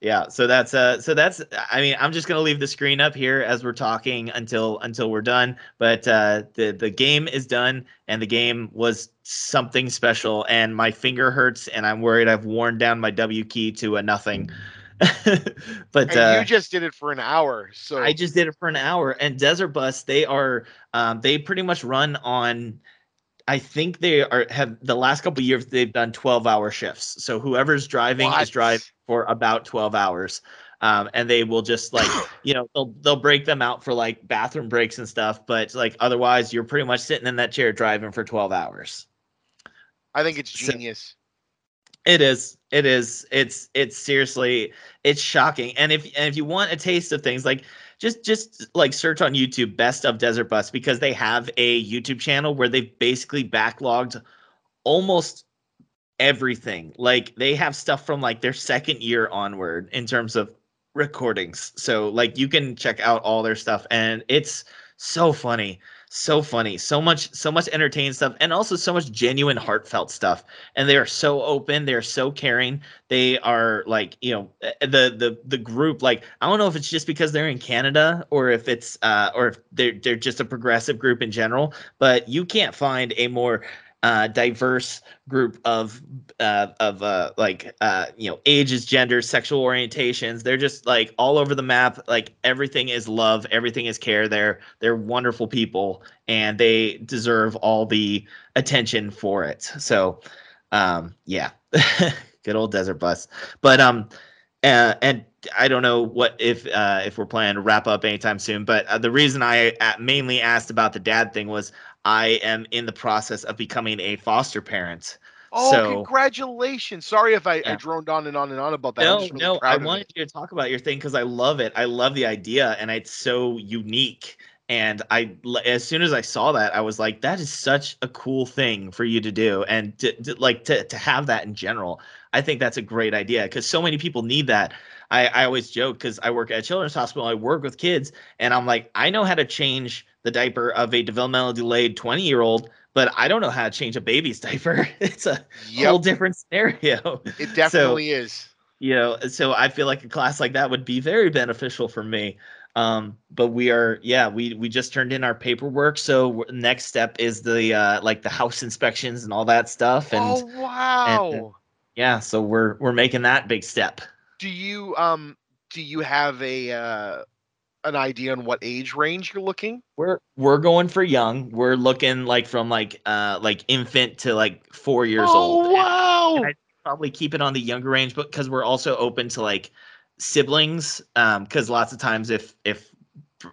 Yeah so that's uh so that's i mean i'm just gonna leave the screen up here as we're talking until until we're done but uh the the game is done and the game was something special and my finger hurts and i'm worried i've worn down my w key to a nothing [laughs] but And uh you just did it for an hour, so I just did it for an hour. And Desert Bus, they are um, they pretty much run on. I think they are have the last couple of years they've done twelve hour shifts. So whoever's driving What? is driving for about twelve hours. Um, and they will just like [clears throat] you know they'll they'll break them out for like bathroom breaks and stuff, but like otherwise you're pretty much sitting in that chair driving for twelve hours. I think it's So- genius. It is. It is. It's it's seriously it's shocking. And if and if you want a taste of things like just just like search on YouTube best of Desert Bus because they have a YouTube channel where they've basically backlogged almost everything. Like they have stuff from like their second year onward in terms of recordings. So like you can check out all their stuff and it's so funny. So funny. So much so much entertaining stuff and also so much genuine heartfelt stuff. And they are so open, they're so caring. They are like, you know, eh, the the the group like I don't know if it's just because they're in Canada or if it's uh or if they're they're just a progressive group in general, but you can't find a more uh, diverse group of uh, of uh, like uh, you know ages, genders, sexual orientations. They're just like all over the map. Like everything is love, everything is care. They're they're wonderful people, and they deserve all the attention for it. So, um, yeah, [laughs] good old desert bus. But um, uh, and I don't know what if uh, if we're planning to wrap up anytime soon. But uh, the reason I mainly asked about the dad thing was I am in the process of becoming a foster parent. Oh, So- congratulations! Sorry if I, I droned on and on and on about that. No, really no, I wanted it. you to talk about your thing because I love it. I love the idea, and it's so unique. And I, as soon as I saw that, I was like, "That is such a cool thing for you to do," and to, to like to to have that in general. I think that's a great idea because so many people need that. I, I always joke because I work at a children's hospital. I work with kids, and I'm like, I know how to change the diaper of a developmental delayed 20 year old, but I don't know how to change a baby's [laughs] diaper. It's a whole different scenario. it definitely is. you know so i feel like a class like that would be very beneficial for me um but we are yeah we we just turned in our paperwork so next step is the uh like the house inspections and all that stuff and oh wow! yeah so we're we're making that big step do you um do you have a uh an idea on what age range you're looking? we're we're going for young. We're looking like from like uh like infant to like four years oh old. And wow! and I- probably keep it on the younger range but because we're also open to like siblings um because lots of times if if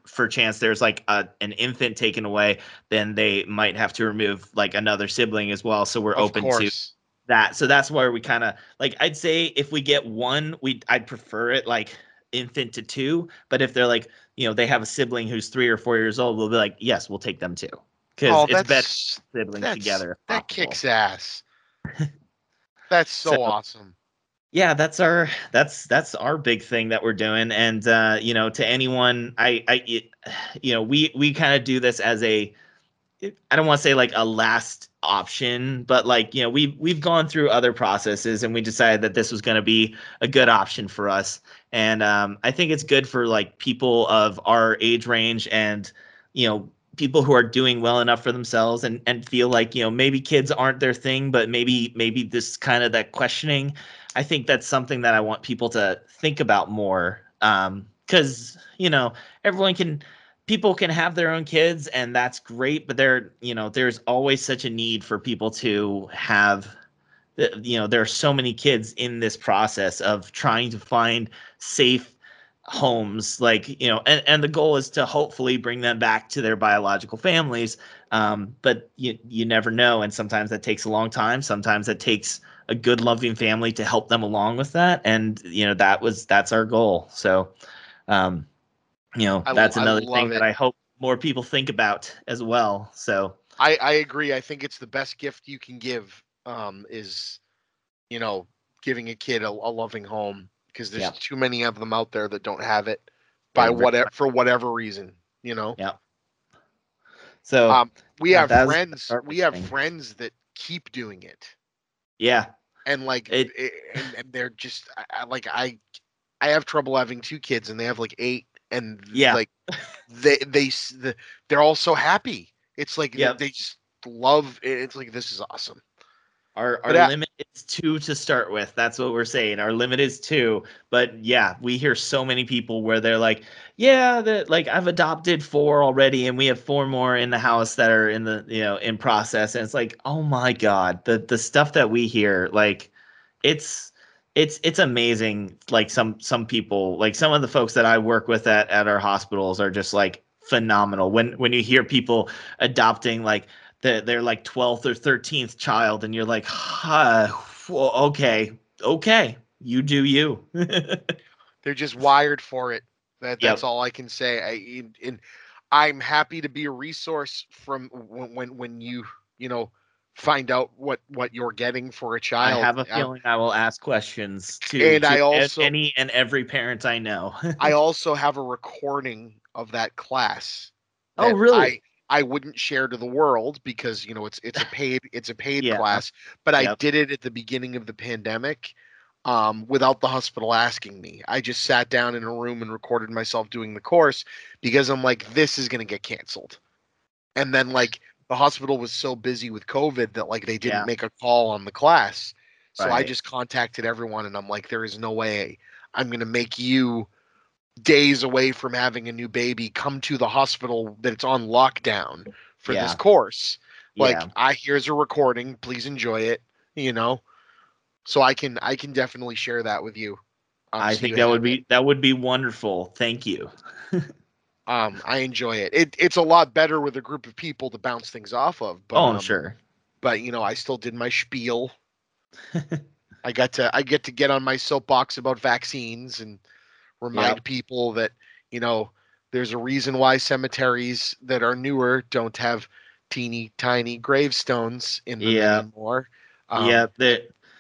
for chance there's like a, an infant taken away then they might have to remove like another sibling as well. So we're of open to that. So that's where we kind of like i'd say if we get one we i'd prefer it like infant to two but if they're like you know they have a sibling who's three or four years old we'll be like yes we'll take them too because Oh, it's better siblings that's- together that kicks ass. [laughs] That's so, So- awesome. yeah that's our that's that's our big thing that we're doing and uh you know to anyone i i [sighs] you know we we kind of do this as a i don't want to say like a last option but like you know we we've gone through other processes and we decided that this was going to be a good option for us. And um i think it's good for like people of our age range and you know people who are doing well enough for themselves and and feel like you know maybe kids aren't their thing but maybe maybe this kind of that questioning i think that's something that i want people to think about more um because you know everyone can people can have their own kids and that's great but there you know there's always such a need for people to have you know there are so many kids in this process of trying to find safe homes like you know and, and the goal is to hopefully bring them back to their biological families um, but you you never know and sometimes that takes a long time sometimes that takes a good loving family to help them along with that and you know that was that's our goal so um you know I- that's another thing it. that i hope more people think about as well so I, I agree. I think it's the best gift you can give um, is, you know, giving a kid a, a loving home because there's Yeah. too many of them out there that don't have it by whatever for whatever reason. You know, Yeah. so um, we yeah, have that was the friends. We have thing. friends that keep doing it, yeah and like, It- it, and, and they're just I, like I, I have trouble having two kids, and they have like eight, and Yeah. like they they they're all so happy. It's like they- Yep. they just love it. It's like this is awesome. Our our I- uh limit is two to start with. That's what we're saying. Our limit is two. But yeah, we hear so many people where they're like, "Yeah, that like I've adopted four already, and we have four more in the house that are in the you know in process." And it's like, oh my god, the the stuff that we hear, like, it's it's it's amazing. Like some some people, like some of the folks that I work with at at our hospitals are just like phenomenal. When when you hear people adopting like the, their like 12th or 13th child and you're like huh, well, okay okay you do you [laughs] They're just wired for it. That Yep. that's all I can say. I and I'm happy to be a resource from when when when you you know find out what what you're getting for a child. I have a feeling i will ask questions to, And to I also- any and every parent i know [laughs] I also have a recording of that class. Oh, really? I, I wouldn't share to the world because you know it's it's a [laughs] paid it's a paid Yeah. class, but I did it at the beginning of the pandemic, um, without the hospital asking me. I just sat down in a room and recorded myself doing the course because I'm like, this is gonna get canceled, and then like the hospital was so busy with COVID that like they didn't Yeah. make a call on the class, so I just contacted everyone and I'm like, there is no way I'm gonna make you days away from having a new baby. Come to the hospital that it's on lockdown for this course. Like yeah. I here's a recording. Please enjoy it you know? So i can i can definitely share that with you. Um, i so think you that would have be it. that would be wonderful. Thank you [laughs] um i enjoy it. it it's a lot better with a group of people to bounce things off of but oh i'm um, sure but you know i still did my spiel [laughs] i got to i get to get on my soapbox about vaccines and remind Yep. people that you know there's a reason why cemeteries that are newer don't have teeny tiny gravestones in them Yeah. anymore um, yeah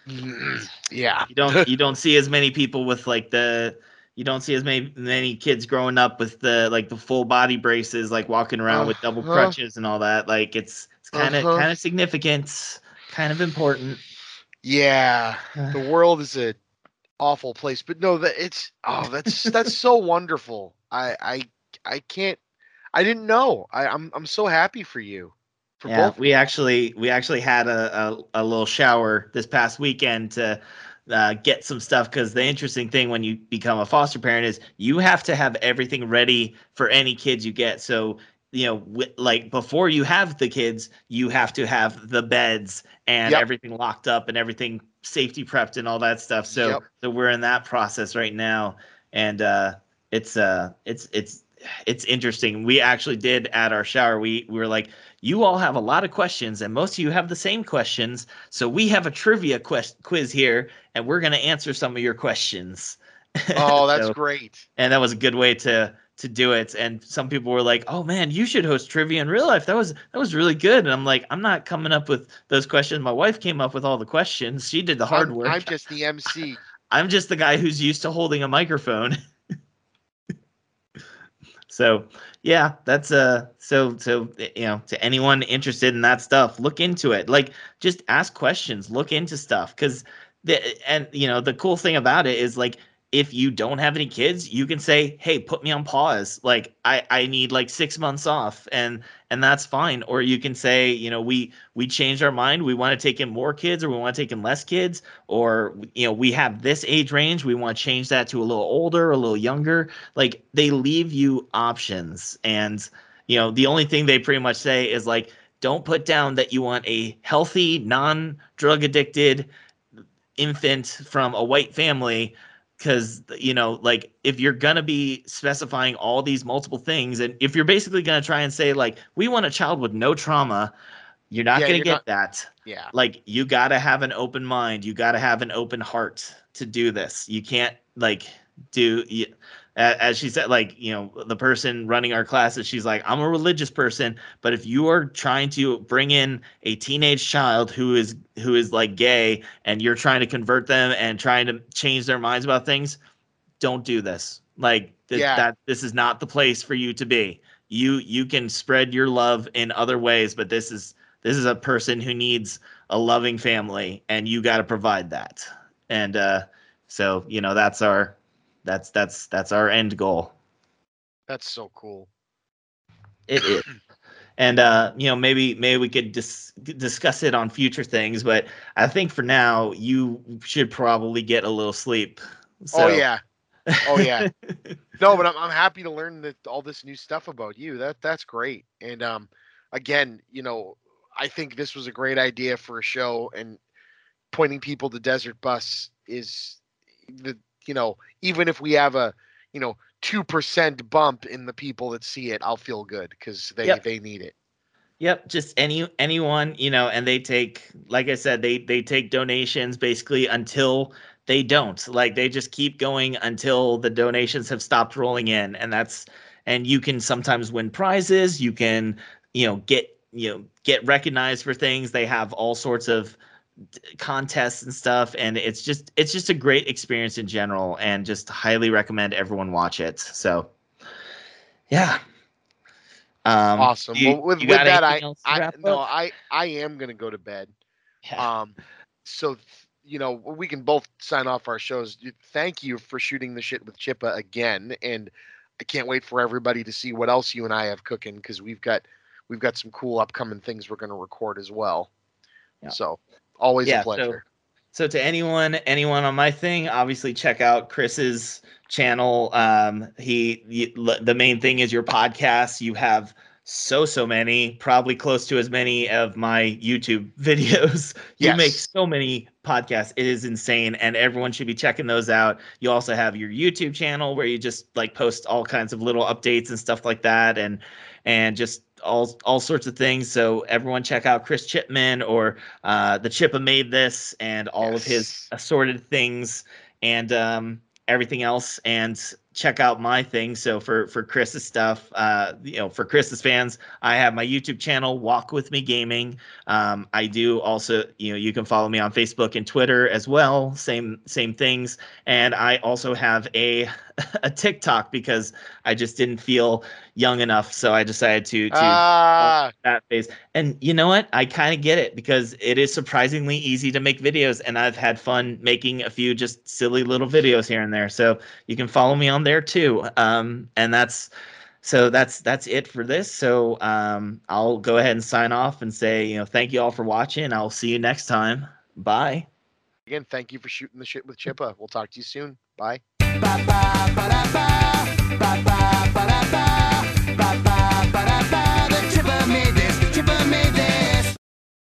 [clears throat] yeah you don't you don't see as many people with like the you don't see as many many kids growing up with the like the full body braces like walking around with double Uh-huh. crutches and all that. Like it's it's kind of Uh-huh. kind of significant kind of important. Yeah. The world is a awful place but no that it's oh that's that's so [laughs] wonderful. I i i can't i didn't know. I i'm, I'm so happy for you for yeah both we actually we actually had a, a, a little shower this past weekend to uh, get some stuff because the interesting thing when you become a foster parent is you have to have everything ready for any kids you get so you know wi- like before you have the kids you have to have the beds and Yep. everything locked up and everything safety prepped and all that stuff so Yep. so we're in that process right now and uh it's uh it's it's it's interesting. We actually did at our shower we we were like you all have a lot of questions and most of you have the same questions so we have a trivia quest- quiz here and we're going to answer some of your questions. [laughs] Oh that's So- great. and that was a good way to to do it and some people were like oh man you should host trivia in real life that was that was really good and i'm like i'm not coming up with those questions my wife came up with all the questions she did the hard I'm, work. I'm just the mc [laughs] I'm just the guy who's used to holding a microphone. [laughs] so, yeah, that's uh so so you know, to anyone interested in that stuff, look into it. Like just ask questions, look into stuff cuz the and you know, the cool thing about it is like if you don't have any kids, you can say, "Hey, put me on pause. Like I I need like 6 months off." And and that's fine. Or you can say, you know, we we changed our mind. We want to take in more kids or we want to take in less kids or you know, we have this age range, we want to change that to a little older, a little younger. Like they leave you options and you know, the only thing they pretty much say is like don't put down that you want a healthy, non-drug addicted infant from a white family because you know like if you're gonna be specifying all these multiple things and if you're basically gonna try and say like we want a child with no trauma you're not Yeah, gonna you're get not- that. Yeah. like you gotta have an open mind. You gotta have an open heart to do this. You can't like do y- a- as she said like you know the person running our classes she's like i'm a religious person but if you are trying to bring in a teenage child who is who is like gay and you're trying to convert them and trying to change their minds about things don't do this. Like th- Yeah. that this is not the place for you to be. You you can spread your love in other ways but this is this is a person who needs a loving family and you got to provide that. And uh so you know that's our that's that's that's our end goal That's so cool. it is [clears throat] and uh you know maybe maybe we could dis- discuss it on future things but i think for now you should probably get a little sleep so. Oh yeah. Oh yeah. [laughs] no, but I'm I'm happy to learn that all this new stuff about you. That that's great. And um again, you know, I think this was a great idea for a show and pointing people to Desert Bus is the you know, even if we have a, you know, 2% bump in the people that see it, I'll feel good cuz they Yep. they need it. Yep, just any anyone, you know, and they take like I said, they they take donations basically until they don't. Like they just keep going until the donations have stopped rolling in and that's and you can sometimes win prizes, you can, you know, get, you know, get recognized for things. They have all sorts of contests and stuff and it's just it's just a great experience in general and just highly recommend everyone watch it. So yeah. Um, Awesome. you- well, with, with that I anything else to I no, up? I I am to go to bed. Yeah. Um, so you know we can both sign off our shows. Thank you for shooting the shit with Chippa again, and I can't wait for everybody to see what else you and I have cooking because we've got we've got some cool upcoming things we're going to record as well. Yeah. So always Yeah, a so- pleasure. So to anyone, anyone on my thing, obviously check out Chris's channel. Um, he, l- the main thing is your podcast. You have so so many, probably close to as many of my YouTube [laughs] videos. you make so many podcasts. It is insane, and everyone should be checking those out. You also have your YouTube channel where you just like post all kinds of little updates and stuff like that, and and just all all sorts of things. So everyone check out Chris Chipman or uh, the Chippa made this and all of his assorted things and um, everything else. And check out my thing. So for for Chris's stuff, uh, you know, for Chris's fans, I have my YouTube channel, Walk with Me Gaming. Um, I do also, you know, you can follow me on Facebook and Twitter as well. Same same things. And I also have a [laughs] a TikTok because I just didn't feel young enough, so I decided to to Ah, that phase. And you know what? I kind of get it because it is surprisingly easy to make videos, and I've had fun making a few just silly little videos here and there. So you can follow me on there too. Um, and that's so that's that's it for this. So um, I'll go ahead and sign off and say, you know, thank you all for watching. I'll see you next time. Bye. again, thank you for shooting the shit with Chippa. We'll talk to you soon. Bye. ba